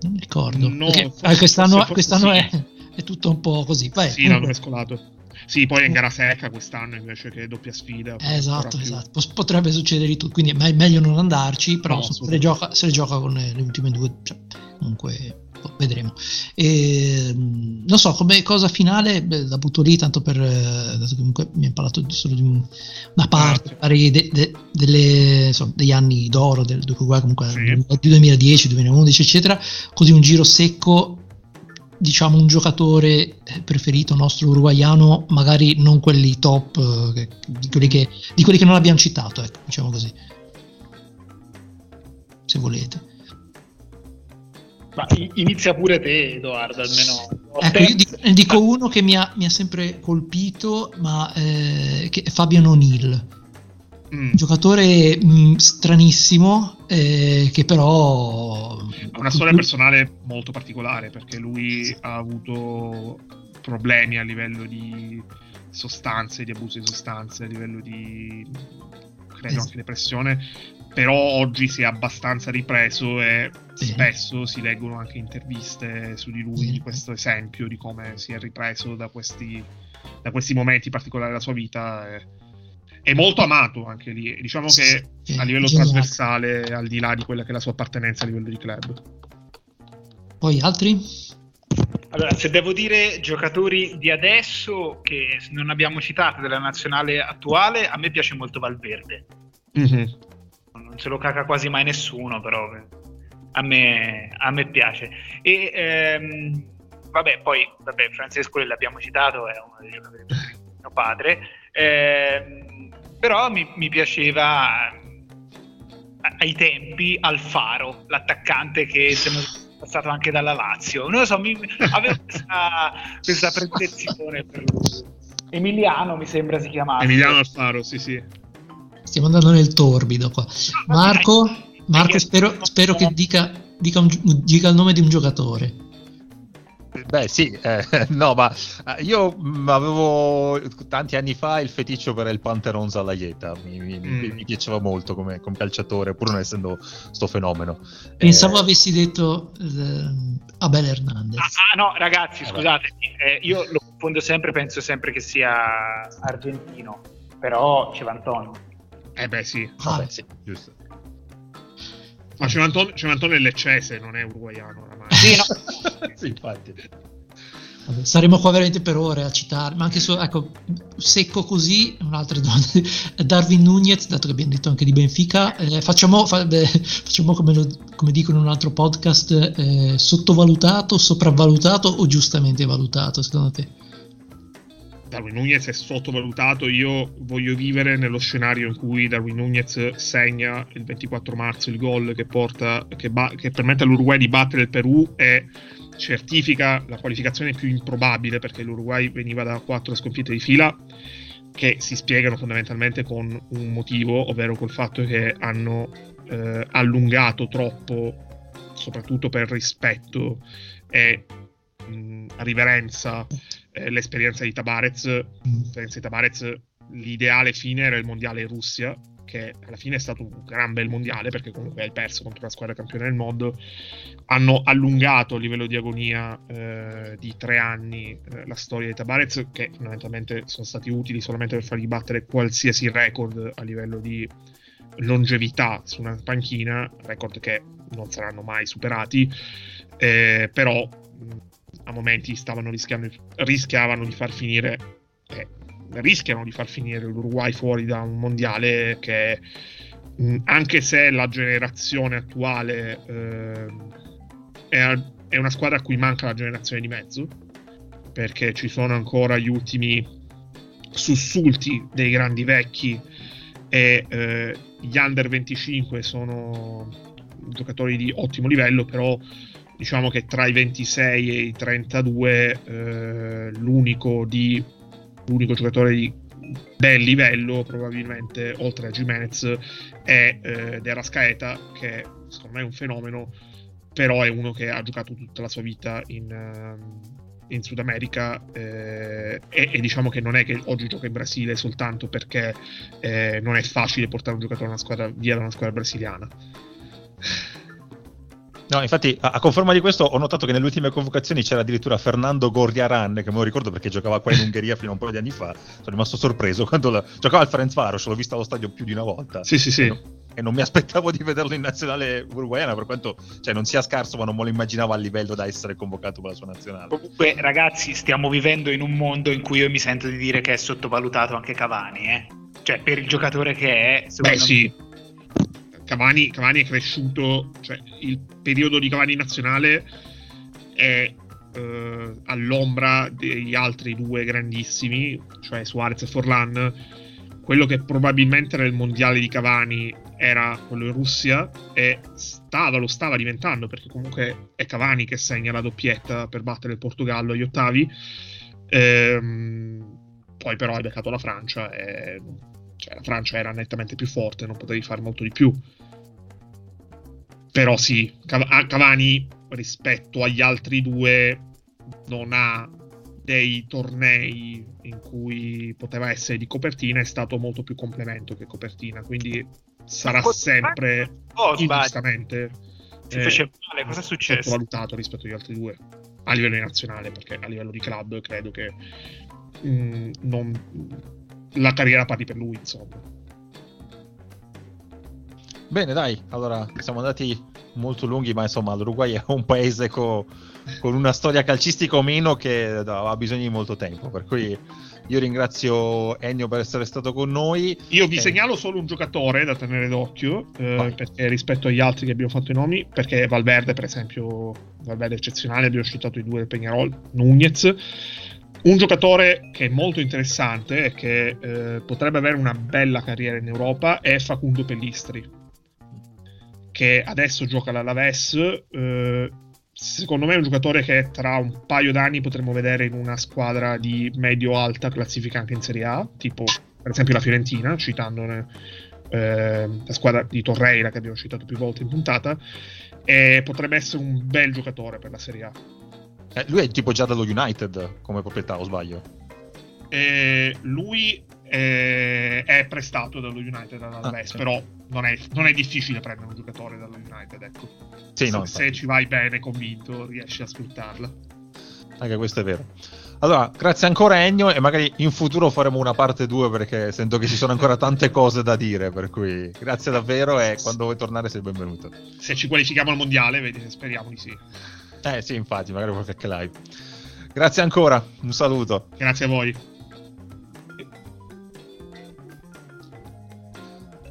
non mi ricordo no, Perché, forse, quest'anno, forse, quest'anno sì. è, è, tutto un po' così Vai, sì l'hanno mescolato sì, poi è in gara secca quest'anno invece che doppia sfida. Esatto, esatto. Potrebbe succedere di tutto, quindi è meglio non andarci, però no, se, le gioca, se, le gioca, con le ultime due, cioè, comunque boh, vedremo. E, non so, come cosa finale, beh, la butto lì tanto per, dato che comunque mi hai parlato solo di una parte, pare de, de, delle, insomma, degli anni d'oro del, del comunque sì. 2010, 2011, eccetera, così un giro secco diciamo un giocatore preferito nostro uruguaiano, magari non quelli top, eh, di, quelli che, di, quelli che, non abbiamo citato, ecco, diciamo così. Se volete. Ma inizia pure te, Edoardo, almeno. Ecco, io dico, dico uno che mi ha, mi ha, sempre colpito, ma eh, che è Fabian O'Neill. Mm. Giocatore mh, mm, stranissimo, eh, che però ha una storia personale molto particolare perché lui ha avuto problemi a livello di sostanze, di abuso di sostanze, a livello di credo anche depressione, però oggi si è abbastanza ripreso e sì. spesso si leggono anche interviste su di lui sì. di questo esempio di come si è ripreso da questi, da questi momenti particolari della sua vita. E, è molto amato anche lì. Diciamo che sì, a livello trasversale, al di là di quella che è la sua appartenenza a livello di club. Poi altri? Allora, se devo dire giocatori di adesso che non abbiamo citato della nazionale attuale, a me piace molto Valverde. Mm-hmm. Non se lo caca quasi mai nessuno, però a me, a me piace. E ehm, vabbè, poi vabbè, Francesco l'abbiamo citato, è uno dei giocatori di mio padre. Eh, però mi, mi piaceva ai tempi Alfaro, l'attaccante che non passato anche dalla Lazio. Non lo so, mi, avevo <laughs> questa, questa per lui. Emiliano mi sembra si chiamasse. Emiliano Alfaro, sì, sì. Stiamo andando nel torbido qua. Marco, Marco spero, spero che dica, dica, un, dica il nome di un giocatore. Beh, sì, eh, <laughs> no, ma eh, io avevo tanti anni fa il feticcio per il Panteron Zalaieta, mi, mi, mm. mi, piaceva molto come, come, calciatore, pur non essendo sto fenomeno. Pensavo eh, avessi detto uh, Abel Hernandez. Ah, ah, no, ragazzi, scusate, eh, io lo confondo sempre, penso sempre che sia argentino, però c'è Antonio. Eh beh sì. Ah, Vabbè, sì, giusto. Ma Cevantone è leccese, non è uruguaiano oramai. Sì, no. <laughs> sì, infatti. Vabbè, saremo qua veramente per ore a citare, ma anche su, ecco, secco così, un'altra domanda, <laughs> Darwin Nunez, dato che abbiamo detto anche di Benfica, eh, facciamo, fa, beh, facciamo come, lo, come, dicono in un altro podcast, eh, sottovalutato, sopravvalutato o giustamente valutato secondo te? Darwin Nunez è sottovalutato, io voglio vivere nello scenario in cui Darwin Nunez segna il 24 marzo il gol che, porta, che, ba- che permette all'Uruguay di battere il Perù e certifica la qualificazione più improbabile perché l'Uruguay veniva da quattro sconfitte di fila che si spiegano fondamentalmente con un motivo, ovvero col fatto che hanno eh, allungato troppo, soprattutto per rispetto e mh, riverenza, eh, l'esperienza di Tabarez. L'esperienza di Tabarez, l'ideale fine era il mondiale in Russia, che alla fine è stato un gran bel mondiale perché comunque hai perso contro la squadra campione del mondo, hanno allungato a livello di agonia eh, di tre anni eh, la storia di Tabarez che fondamentalmente sono stati utili solamente per fargli battere qualsiasi record a livello di longevità su una panchina, record che non saranno mai superati, eh, però momenti stavano rischiando, rischiavano di far finire eh, rischiano di far finire l'Uruguay fuori da un mondiale che anche se la generazione attuale eh, è, è, una squadra a cui manca la generazione di mezzo perché ci sono ancora gli ultimi sussulti dei grandi vecchi e eh, gli under 25 sono giocatori di ottimo livello però diciamo che tra i 26 e i 32 eh, l'unico di l'unico giocatore di bel livello probabilmente oltre a Jimenez è eh, De Rascaeta che secondo me è un fenomeno però è uno che ha giocato tutta la sua vita in, uh, in Sud America eh, e, e, diciamo che non è che oggi gioca in Brasile soltanto perché eh, non è facile portare un giocatore una squadra, via da una squadra brasiliana No, infatti, a, a, conferma di questo, ho notato che nelle ultime convocazioni c'era addirittura Fernando Gordiaran, che me lo ricordo perché giocava qua in Ungheria fino a un paio di anni fa. Sono rimasto sorpreso <laughs> quando la, giocava al Ferenc Varos, l'ho visto allo stadio più di una volta. Sì, sì, sì. E, no, e non mi aspettavo di vederlo in nazionale uruguayana, per quanto cioè, non sia scarso, ma non me lo immaginavo a livello da essere convocato per la sua nazionale. Comunque, ragazzi, stiamo vivendo in un mondo in cui io mi sento di dire che è sottovalutato anche Cavani, eh? Cioè, per il giocatore che è, Beh, sì. Me Cavani, Cavani è cresciuto, cioè il periodo di Cavani nazionale è eh, all'ombra degli altri due grandissimi, cioè Suarez e Forlan. Quello che probabilmente il mondiale di Cavani era quello in Russia e stava, lo stava diventando perché comunque è Cavani che segna la doppietta per battere il Portogallo agli ottavi. Ehm, poi però hai beccato la Francia e cioè, la Francia era nettamente più forte, non potevi fare molto di più. Però sì, Cavani rispetto agli altri due non ha dei tornei in cui poteva essere di copertina, è stato molto più complemento che copertina, quindi sarà sempre oh, ingiustamente si fece male, cosa è successo? sottovalutato rispetto agli altri due a livello nazionale, perché a livello di club credo che mh, mm, non, la carriera parli per lui, insomma. Bene, dai, allora siamo andati molto lunghi, ma insomma l'Uruguay è un paese co- con una storia calcistica o meno che ha bisogno di molto tempo, per cui io ringrazio Ennio per essere stato con noi. Io vi eh. segnalo solo un giocatore da tenere d'occhio, eh, perché rispetto agli altri che abbiamo fatto i nomi, perché Valverde, per esempio, Valverde eccezionale, abbiamo citato i due del Peñarol, Nunez. Un giocatore che è molto interessante e che eh, potrebbe avere una bella carriera in Europa è Facundo Pellistri che adesso gioca all'Alaves. Eh, secondo me è un giocatore che tra un paio d'anni potremmo vedere in una squadra di medio-alta classifica anche in Serie A, tipo per esempio la Fiorentina, citandone eh, la squadra di Torreira che abbiamo citato più volte in puntata, e potrebbe essere un bel giocatore per la Serie A. Eh, lui è tipo già dallo United come proprietà, o sbaglio? Eh, lui è, è, prestato dallo United dall'Alaves, ah, però non è, non è, difficile prendere un giocatore dallo United, ecco. Sì, se, no, se ci vai bene, convinto, riesci a sfruttarla. Anche questo è vero. Allora, grazie ancora Ennio e magari in futuro faremo una parte 2 perché sento che ci sono ancora tante cose da dire, per cui grazie davvero e quando vuoi tornare sei benvenuto. Se ci qualifichiamo al mondiale, vedi, speriamo di sì. Eh sì, infatti, magari qualche live. Grazie ancora, un saluto. Grazie a voi.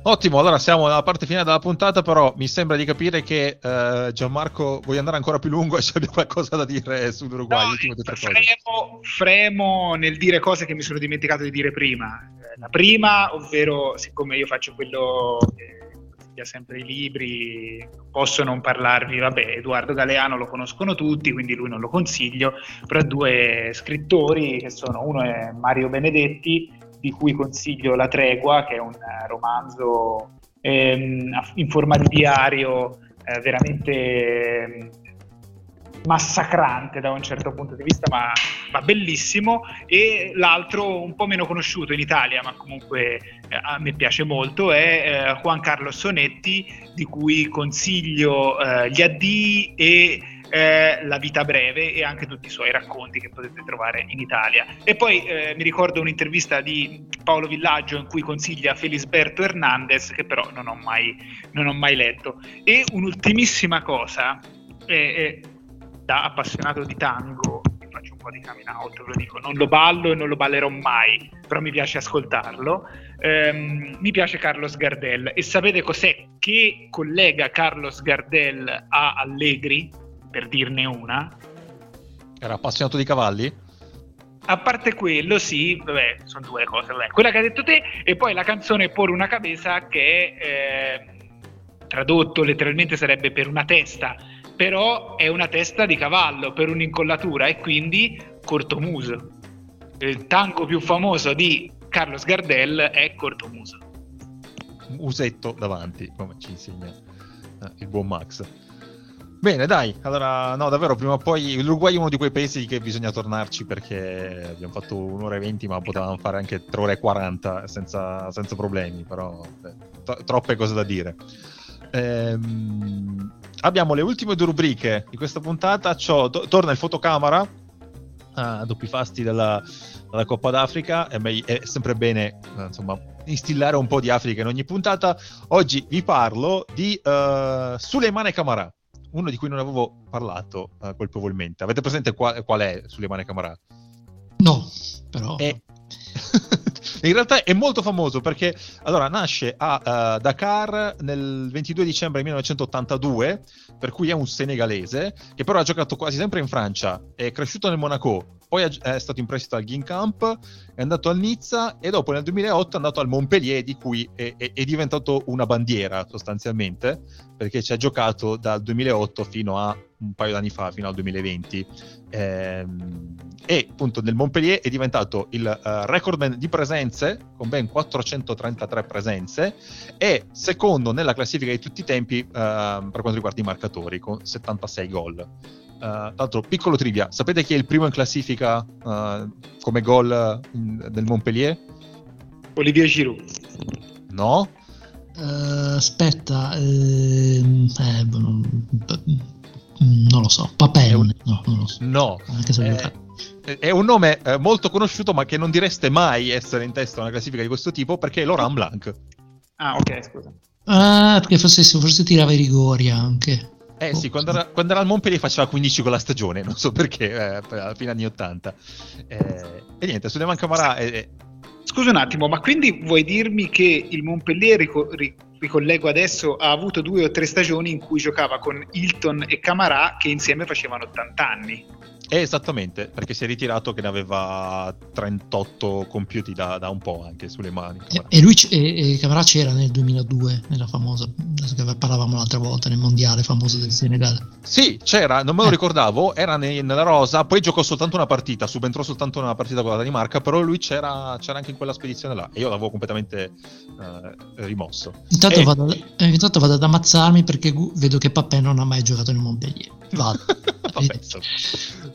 Ottimo, allora siamo alla parte finale della puntata, però mi sembra di capire che uh, Gianmarco vuoi andare ancora più lungo <laughs> e se abbia qualcosa da dire sull'Uruguay. No, fremo, fremo, nel dire cose che mi sono dimenticato di dire prima. Eh, la prima, ovvero, siccome io faccio quello che consiglia sempre i libri, posso non parlarvi, vabbè, Edoardo Galeano lo conoscono tutti, quindi lui non lo consiglio, però due scrittori che sono, uno è Mario Benedetti, di cui consiglio La Tregua, che è un eh, romanzo ehm, in forma di diario eh, veramente ehm, massacrante da un certo punto di vista, ma, ma, bellissimo, e l'altro un po' meno conosciuto in Italia, ma comunque eh, a me piace molto, è eh, Juan Carlos Sonetti, di cui consiglio eh, gli addii e eh, La vita breve e anche tutti i suoi racconti che potete trovare in Italia. E poi eh, mi ricordo un'intervista di Paolo Villaggio in cui consiglia Felisberto Hernandez, che però non ho mai, non ho mai letto. E un'ultimissima cosa, eh, da appassionato di tango, faccio un po' di coming out, ve lo dico, non lo ballo e non lo ballerò mai, però mi piace ascoltarlo. Um, mi piace Carlos Gardel e sapete cos'è che collega Carlos Gardel a Allegri? per dirne una. Era appassionato di cavalli? A parte quello, sì, vabbè, sono due cose. Vabbè. Quella che hai detto te, e poi la canzone Por una cabeza, che eh, tradotto letteralmente sarebbe per una testa, però è una testa di cavallo per un'incollatura e quindi cortomuso. Il tango più famoso di Carlos Gardel è cortomuso. Musetto davanti, come ci insegna eh, il buon Max. Bene, dai, allora, no, davvero, prima o poi l'Uruguay è uno di quei paesi che bisogna tornarci perché abbiamo fatto un'ora e venti, ma potevamo fare anche tre ore e quaranta senza, senza problemi, però eh, t- troppe cose da dire. Ehm, abbiamo le ultime due rubriche di questa puntata, C'ho, do, torna il fotocamera a doppi fasti della, della Coppa d'Africa, è, me- è sempre bene, eh, insomma, instillare un po' di Africa in ogni puntata. Oggi vi parlo di uh, Suleimane Camara uno di cui non avevo parlato uh, colpevolmente. Avete presente qual, qual è Suleimane Camara? No, però... È... <laughs> in realtà è molto famoso perché allora nasce a uh, Dakar nel 22 dicembre 1982, per cui è un senegalese che però ha giocato quasi sempre in Francia, è cresciuto nel Monaco, poi è stato in prestito al Ginkamp, è andato al Nizza e dopo nel 2008 è andato al Montpellier di cui è, è, è diventato una bandiera sostanzialmente perché ci ha giocato dal 2008 fino a un paio d'anni fa, fino al 2020 ehm, e appunto nel Montpellier è diventato il uh, recordman di presenze con ben 433 presenze e secondo nella classifica di tutti i tempi uh, per quanto riguarda i marcatori con 76 gol. Uh, tra l'altro, piccolo trivia, sapete chi è il primo in classifica uh, come gol del Montpellier? Olivier Giroud. No? Uh, aspetta, ehm, eh, non, non, lo so. Papen? Un... No, non lo so. No. Eh, è un nome eh, molto conosciuto, ma che non direste mai essere in testa a una classifica di questo tipo perché è Laurent Blanc. Ah, ok, scusa. Ah, perché forse, forse tirava i rigori anche. Eh sì, quando era, quando era, al Montpellier faceva 15 con la stagione, non so perché, eh, alla fine anni 80. Eh, e niente, Suleiman Camara è... Scusa un attimo, ma quindi vuoi dirmi che il Montpellier, rico- ricollego adesso, ha avuto due o tre stagioni in cui giocava con Hilton e Camarà che insieme facevano 80 anni? Eh, esattamente, perché si è ritirato che ne aveva 38 compiuti da, da un po' anche sulle mani. E, e lui e, e Camarà c'era nel 2002, nella famosa, che parlavamo l'altra volta, nel mondiale famoso del Senegal. Sì, c'era, non me lo eh. ricordavo, era nei, nella rosa, poi giocò soltanto una partita, subentrò soltanto una partita con la Danimarca, però lui c'era, c'era anche in quella spedizione là e io l'avevo completamente uh, rimosso. Intanto, e... vado, eh, intanto, vado, ad ammazzarmi perché vedo che Papè non ha mai giocato nel Montpellier. Vado. <laughs> Vabbè,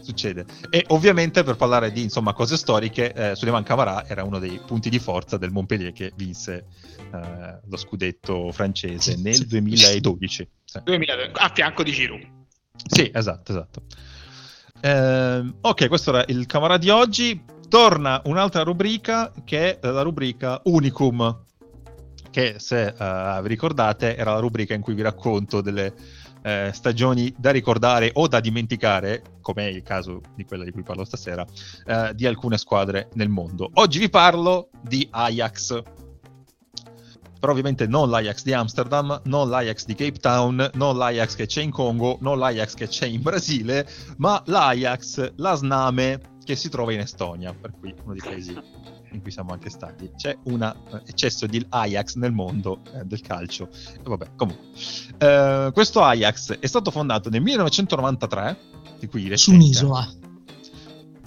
succede. E ovviamente per parlare di insomma, cose storiche, eh, Suleiman Camarà era uno dei punti di forza del Montpellier che vinse eh, lo scudetto francese nel 2012. Sì. 2000, a fianco di Giroud. Sì, esatto, esatto. Eh, ok, questo era il Camara di oggi. Torna un'altra rubrica che è la rubrica Unicum, che se uh, vi ricordate era la rubrica in cui vi racconto delle eh, stagioni da ricordare o da dimenticare, come è il caso di quella di cui parlo stasera, eh, di alcune squadre nel mondo. Oggi vi parlo di Ajax. Però ovviamente non l'Ajax di Amsterdam, non l'Ajax di Cape Town, non l'Ajax che c'è in Congo, non l'Ajax che c'è in Brasile, ma l'Ajax, la Sname, che si trova in Estonia, per cui uno dei paesi in cui siamo anche stati. C'è un uh, eccesso di Ajax nel mondo eh, del calcio. E vabbè, comunque. Uh, questo Ajax è stato fondato nel 1993, di cui Su un'isola.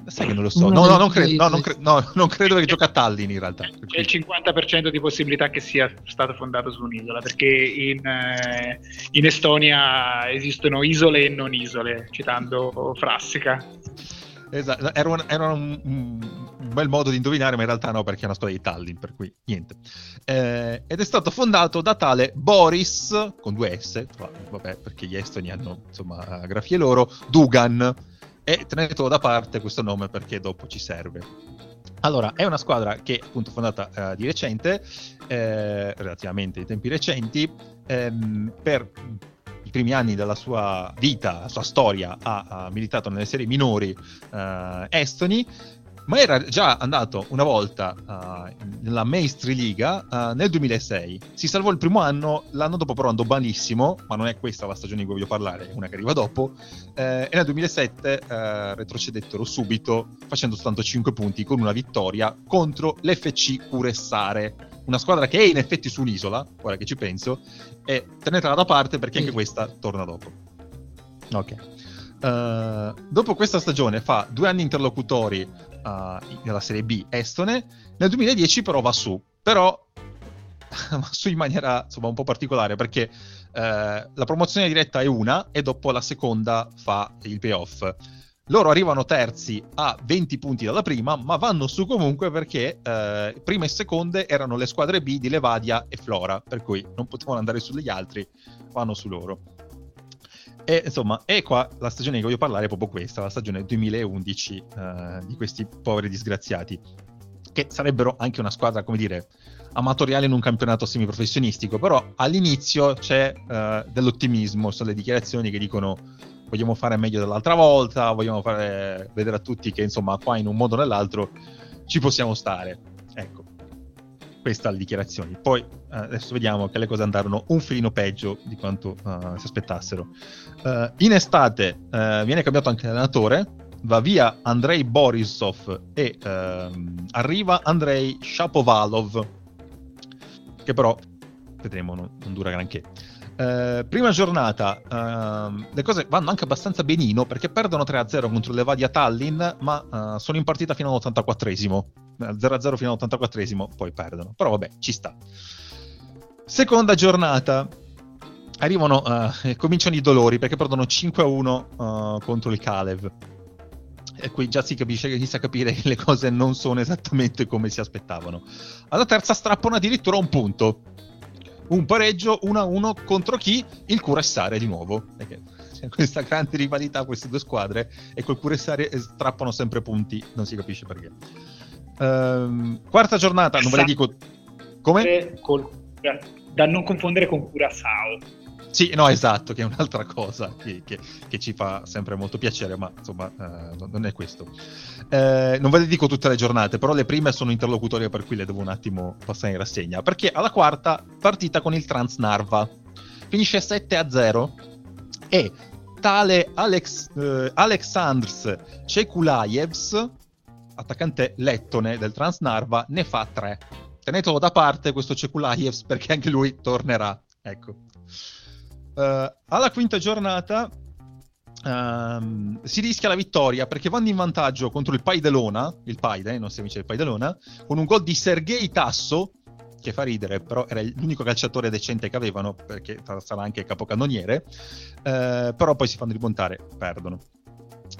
Sai che non lo so. No, no, non, cre- no, non, cre- no, non credo che gioca a Tallinn in realtà. C'è il 50% di possibilità che sia stato fondato su un'isola, perché in, eh, in Estonia esistono isole e non isole, citando Frassica. Esatto, era, un, era un, bel modo di indovinare, ma in realtà no, perché è una storia di Tallinn, per cui niente. Eh, ed è stato fondato da tale Boris, con due S, vabbè, perché gli estoni hanno, insomma, grafie loro, Dugan, e tenetelo da parte questo nome perché dopo ci serve. Allora, è una squadra che appunto fondata uh, di recente, eh, relativamente in tempi recenti, ehm, per i primi anni della sua vita, la sua storia, ha, ha militato nelle serie minori uh, estoni, ma era già andato una volta uh, nella Maestri Liga uh, nel 2006. Si salvò il primo anno, l'anno dopo però andò malissimo, ma non è questa la stagione di cui voglio parlare, è una che arriva dopo, eh, e nel 2007 eh, retrocedettero subito facendo soltanto 5 punti con una vittoria contro l'FC Curessare una squadra che è in effetti su un'isola, ora che ci penso, e tenetela da parte perché anche questa torna dopo. Ok. Uh, dopo questa stagione fa due anni interlocutori uh, nella Serie B estone, nel 2010 però va su, però <laughs> va su in maniera insomma un po' particolare perché uh, la promozione diretta è una e dopo la seconda fa il playoff loro arrivano terzi a 20 punti dalla prima, ma vanno su comunque perché eh, prima e seconde erano le squadre B di Levadia e Flora, per cui non potevano andare sugli altri, vanno su loro. E insomma, e qua la stagione di cui voglio parlare è proprio questa, la stagione 2011 eh, di questi poveri disgraziati, che sarebbero anche una squadra, come dire, amatoriale in un campionato semiprofessionistico, però all'inizio c'è eh, dell'ottimismo, sono le dichiarazioni che dicono vogliamo fare meglio dell'altra volta, vogliamo fare vedere a tutti che insomma qua in un modo o nell'altro ci possiamo stare. Ecco, queste le dichiarazioni. Poi eh, adesso vediamo che le cose andarono un filino peggio di quanto uh, si aspettassero. Uh, in estate uh, viene cambiato anche l'allenatore, va via Andrei Borisov e ehm, arriva Andrei Shapovalov, che però vedremo non, non dura granché. Prima giornata, uh, le cose vanno anche abbastanza benino perché perdono 3-0 contro le Vadia Tallinn, ma sono in partita fino all'84esimo. 0-0 fino all'84esimo, poi perdono. Però vabbè, ci sta. Seconda giornata, arrivano, eh, cominciano i dolori perché perdono 5-1 contro il Kalev. E qui già si capisce che inizia a capire che le cose non sono esattamente come si aspettavano. Alla terza strappano addirittura un punto un pareggio 1-1 contro chi? Il Curessare di nuovo. Perché c'è questa grande rivalità queste due squadre e col Curessare strappano sempre punti, non si capisce perché. Ehm, quarta giornata, non ve la dico... Come? Col, da non confondere con Curaçao. Sì, no, esatto, che è un'altra cosa che, che, che ci fa sempre molto piacere, ma insomma eh, non è questo. Eh, non ve le dico tutte le giornate, però le prime sono interlocutorie per cui le devo un attimo passare in rassegna, perché alla quarta partita con il Transnarva finisce 7 a 0 e tale Alex, eh, Alexandrs Cekulaevs, attaccante lettone del Transnarva, ne fa 3. Tenetelo da parte questo Cekulaevs perché anche lui tornerà. Ecco. Uh, alla quinta giornata um, si rischia la vittoria perché vanno in vantaggio contro il Paidelona, il Paide, i nostri amici del Paidelona, con un gol di Sergei Tasso, che fa ridere, però era l'unico calciatore decente che avevano, perché sarà anche capocannoniere, uh, però poi si fanno rimontare, perdono.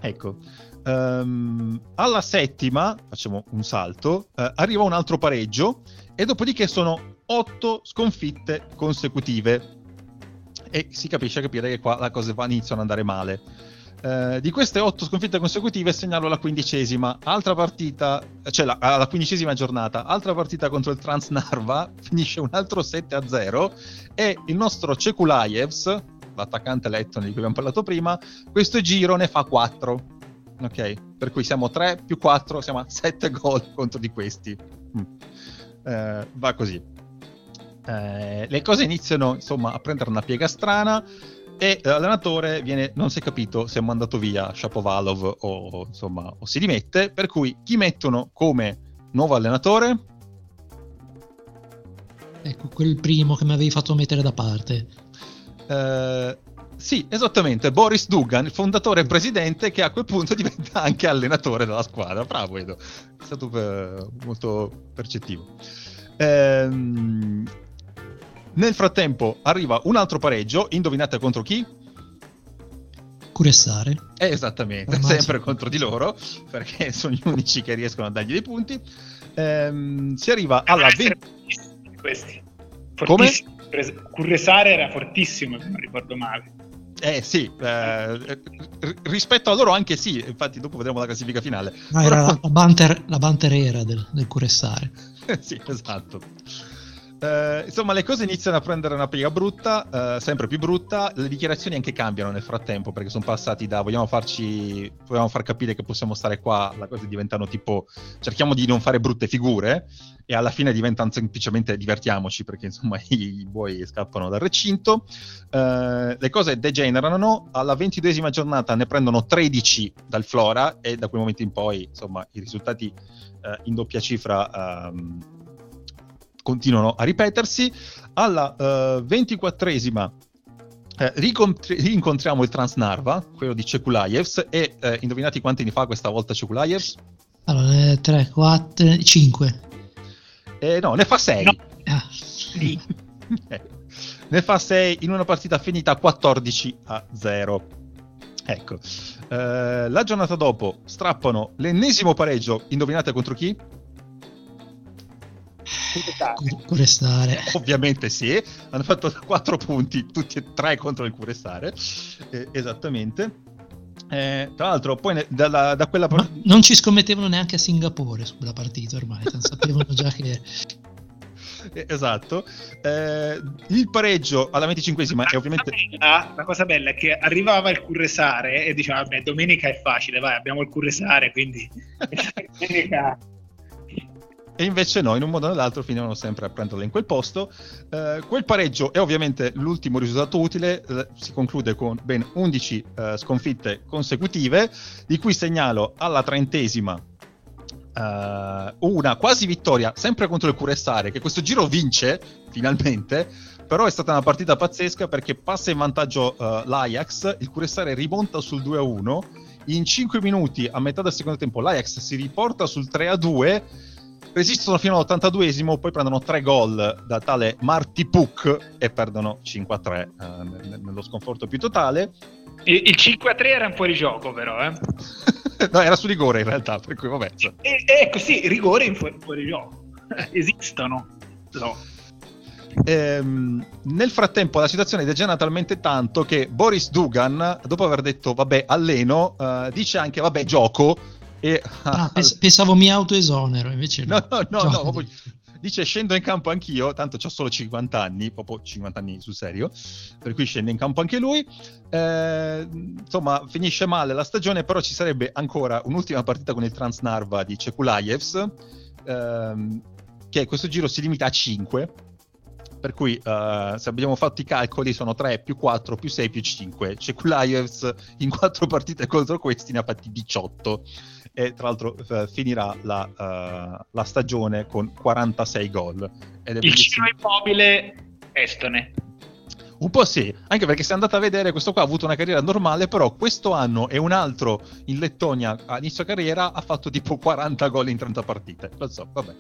Ecco, um, alla settima, facciamo un salto, uh, arriva un altro pareggio e dopodiché sono otto sconfitte consecutive e si capisce a capire che qua le cose iniziano ad andare male. Eh, di queste otto sconfitte consecutive segnalo la quindicesima, altra partita, cioè la, la quindicesima giornata, altra partita contro il Transnarva, <laughs> finisce un altro 7-0 e il nostro Cekulaevs, l'attaccante lettone di cui abbiamo parlato prima, questo giro ne fa 4. Ok, per cui siamo 3 più 4, siamo a 7 gol contro di questi. Mm. Eh, va così. Eh, le cose iniziano insomma a prendere una piega strana e l'allenatore viene, non si è capito se è mandato via Shapovalov o, insomma, o si dimette, per cui chi mettono come nuovo allenatore? Ecco, quel primo che mi avevi fatto mettere da parte. Eh, sì, esattamente, Boris Dugan, il fondatore e presidente, che a quel punto <laughs> diventa anche allenatore della squadra. Bravo Edo, è stato per, eh, molto percettivo. Ehm, nel frattempo arriva un altro pareggio, indovinate contro chi? Curessare. Eh, esattamente, Ormai sempre sì. contro di loro, perché <laughs> sono gli unici che riescono a dargli dei punti. Ehm, si arriva alla 20... Questi. Come? Curresare era fortissimo, se non ricordo male. Eh sì, eh, rispetto a loro anche sì, infatti dopo vedremo la classifica finale. No, era Però... la, banter, la banter era del, del Curessare. <laughs> sì, esatto. Uh, insomma, le cose iniziano a prendere una piega brutta, uh, sempre più brutta. Le dichiarazioni anche cambiano nel frattempo perché sono passati da vogliamo farci, vogliamo far capire che possiamo stare qua, le cose diventano tipo cerchiamo di non fare brutte figure e alla fine diventano semplicemente divertiamoci perché insomma <laughs> i, i buoi scappano dal recinto. Uh, le cose degenerano. Alla ventiduesima giornata ne prendono 13 dal Flora e da quel momento in poi insomma i risultati in doppia cifra. Um, continuano a ripetersi. Alla uh, ventiquattresima eh, rincontriamo il Transnarva, quello di Cekulaevs, e eh, indovinate quanti ne fa questa volta Cekulaevs? Allora, 3, 4, 5. No, ne fa 6. No. Ah. ne fa 6 in una partita finita 14 a 0. Ecco, eh, la giornata dopo strappano l'ennesimo pareggio, indovinate contro chi? Curestare. Ovviamente sì, hanno fatto 4 punti, tutti e tre contro il Curestare, eh, esattamente. Eh, tra l'altro, poi ne, da, da quella partita... non ci scommettevano neanche a Singapore sulla partita ormai, sapevano già che... Eh, esatto, eh, il pareggio alla 25esima è ovviamente. Bella, la cosa bella è che arrivava il Curresare e diceva: Vabbè, domenica è facile, vai, abbiamo il Curresare, quindi <laughs> <laughs> domenica e invece no, in un modo o nell'altro finivano sempre a prenderla in quel posto. Eh, quel pareggio è ovviamente l'ultimo risultato utile, eh, si conclude con ben 11 eh, sconfitte consecutive, di cui segnalo alla trentesima eh, una quasi vittoria, sempre contro il Curessare, che questo giro vince finalmente, però è stata una partita pazzesca perché passa in vantaggio uh, l'Ajax, il Curessare rimonta sul 2-1, in 5 minuti a metà del secondo tempo l'Ajax si riporta sul 3-2 resistono fino all'82esimo, poi prendono tre gol da tale Marty Puck e perdono 5-3 eh, nello sconforto più totale. Il, il 5-3 era un fuori gioco però, eh? <laughs> no, era su rigore in realtà, per cui vabbè. E, ecco sì, rigore in fuori, fuori gioco. <laughs> Esistono. No. Ehm, nel frattempo la situazione degenera talmente tanto che Boris Dugan, dopo aver detto vabbè alleno, uh, dice anche vabbè gioco e, ah, <laughs> pens- pensavo mi autoesonero, invece no. No, no, no, no dice scendo in campo anch'io, tanto ho solo 50 anni, proprio 50 anni sul serio, per cui scende in campo anche lui. Eh, insomma, finisce male la stagione, però ci sarebbe ancora un'ultima partita con il Transnarva di Cekulaevs, ehm, che questo giro si limita a 5, per cui uh, se abbiamo fatto i calcoli sono 3 più 4 più 6 più 5. Cekulaevs in 4 partite contro questi ne ha fatti 18 e tra l'altro uh, finirà la, uh, la, stagione con 46 gol. Il ciclo immobile estone. Un po' sì, anche perché se andate a vedere, questo qua ha avuto una carriera normale, però questo anno e un altro in Lettonia a inizio carriera ha fatto tipo 40 gol in 30 partite. Lo so, vabbè.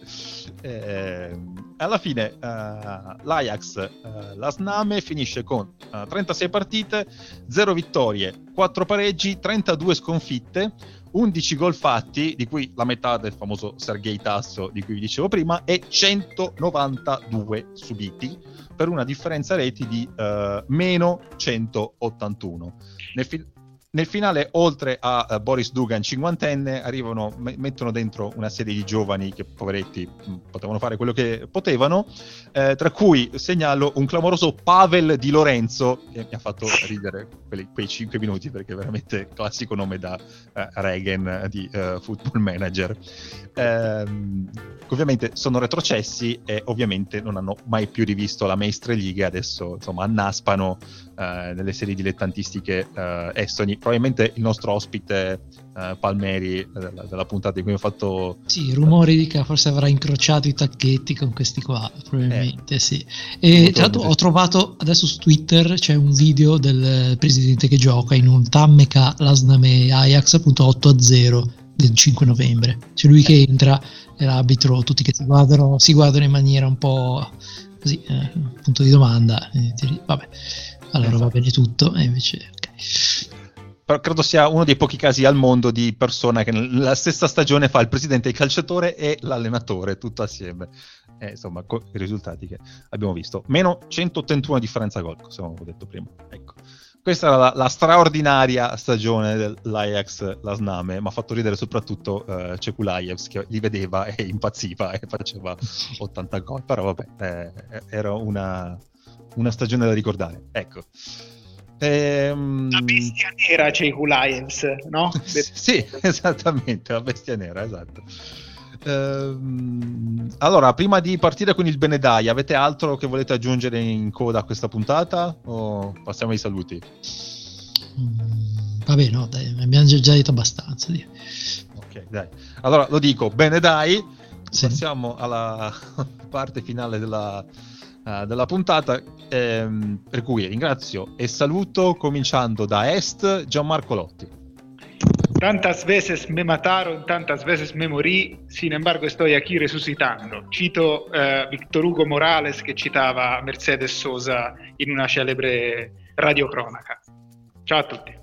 Eh, alla fine uh, l'Ajax, uh, la Sname, finisce con uh, 36 partite, 0 vittorie, 4 pareggi, 32 sconfitte, 11 gol fatti, di cui la metà del famoso Sergei Tasso di cui vi dicevo prima, e 192 subiti per una differenza reti di uh, meno 181. Nel fil- nel finale, oltre a uh, Boris Dugan, cinquantenne, arrivano, mettono dentro una serie di giovani che, poveretti, mh, potevano fare quello che potevano, eh, tra cui segnalo un clamoroso Pavel Di Lorenzo, che mi ha fatto ridere quelli, quei 5 minuti, perché è veramente classico nome da uh, Reagan di uh, Football Manager. Ehm, ovviamente sono retrocessi e ovviamente non hanno mai più rivisto la Maestre League, adesso insomma annaspano nelle serie dilettantistiche estoni probabilmente il nostro ospite uh, Palmeri della, della, puntata in cui ho fatto... Sì, rumori di che forse avrà incrociato i tacchetti con questi qua, probabilmente eh, sì. E tra l'altro ho trovato adesso su Twitter c'è un video del presidente che gioca in un Tammeka Lasname Ajax appunto 8 a 0 del 5 novembre. C'è lui che entra e l'arbitro, tutti che si guardano, si guardano in maniera un po' così, eh, punto di domanda. Eh, vabbè, allora va bene tutto e invece... ok però credo sia uno dei pochi casi al mondo di persona che nella stessa stagione fa il presidente, il calciatore e l'allenatore tutto assieme. E, insomma, co- i risultati che abbiamo visto. Meno 181 differenza gol, come avevo detto prima. Ecco. Questa era la, la straordinaria stagione dell'Ajax Lasname, ma ha fatto ridere soprattutto uh, Cekulaevs che li vedeva e impazziva e faceva <laughs> 80 gol. Però vabbè, eh, era una, una stagione da ricordare. Ecco. Ehm... La bestia nera c'è i Lions, no? <laughs> sì, esattamente, la bestia nera, esatto. Ehm... Allora, prima di partire con il Benedai, avete altro che volete aggiungere in coda a questa puntata? O passiamo ai saluti? Mm, vabbè, no, dai, abbiamo già detto abbastanza. Dì. Ok, dai. Allora, lo dico, Benedai, sì. passiamo alla <laughs> parte finale della uh, della puntata, ehm, per cui ringrazio e saluto cominciando da Est Gianmarco Lotti. Tantas veces me mataron, tantas veces me morí, sin embargo estoy aquí resucitando. Cito uh, Victor Hugo Morales che citava Mercedes Sosa in una celebre radiocronaca. Ciao a tutti.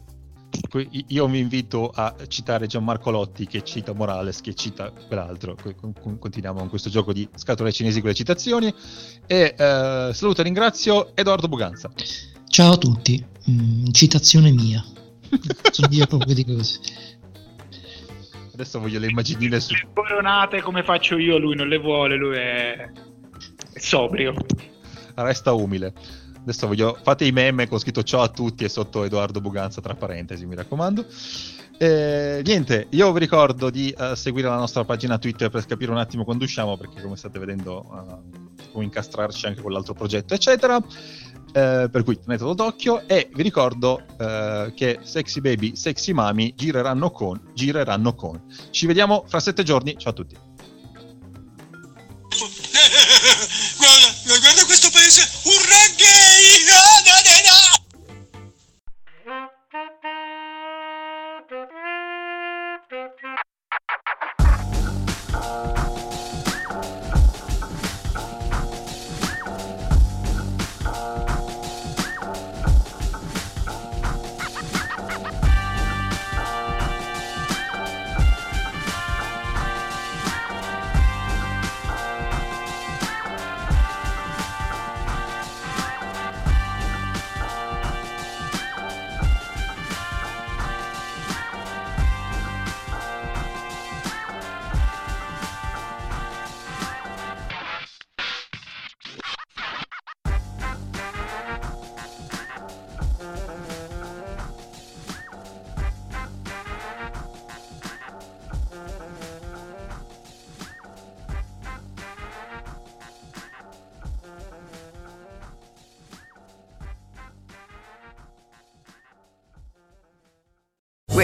Io mi invito a citare Gianmarco Lotti che cita Morales, che cita quell'altro. Continuiamo con questo gioco di scatole cinesi con le citazioni. E eh, saluto e ringrazio Edoardo Buganza. Ciao a tutti, mm, citazione mia. <laughs> Sono io proprio dico così. Adesso voglio le immaginine su. Le coronate come faccio io, lui non le vuole, lui è, è sobrio. Resta umile. Adesso voglio, fate i meme con scritto ciao a tutti e sotto Edoardo Buganza tra parentesi, mi raccomando. Eh, niente, io vi ricordo di uh, seguire la nostra pagina Twitter per capire un attimo quando usciamo, perché come state vedendo uh, come incastrarci anche con l'altro progetto, eccetera. Eh, per cui tenetelo d'occhio e vi ricordo eh, che Sexy Baby, Sexy Mami gireranno con, gireranno con. Ci vediamo fra sette giorni, ciao a tutti.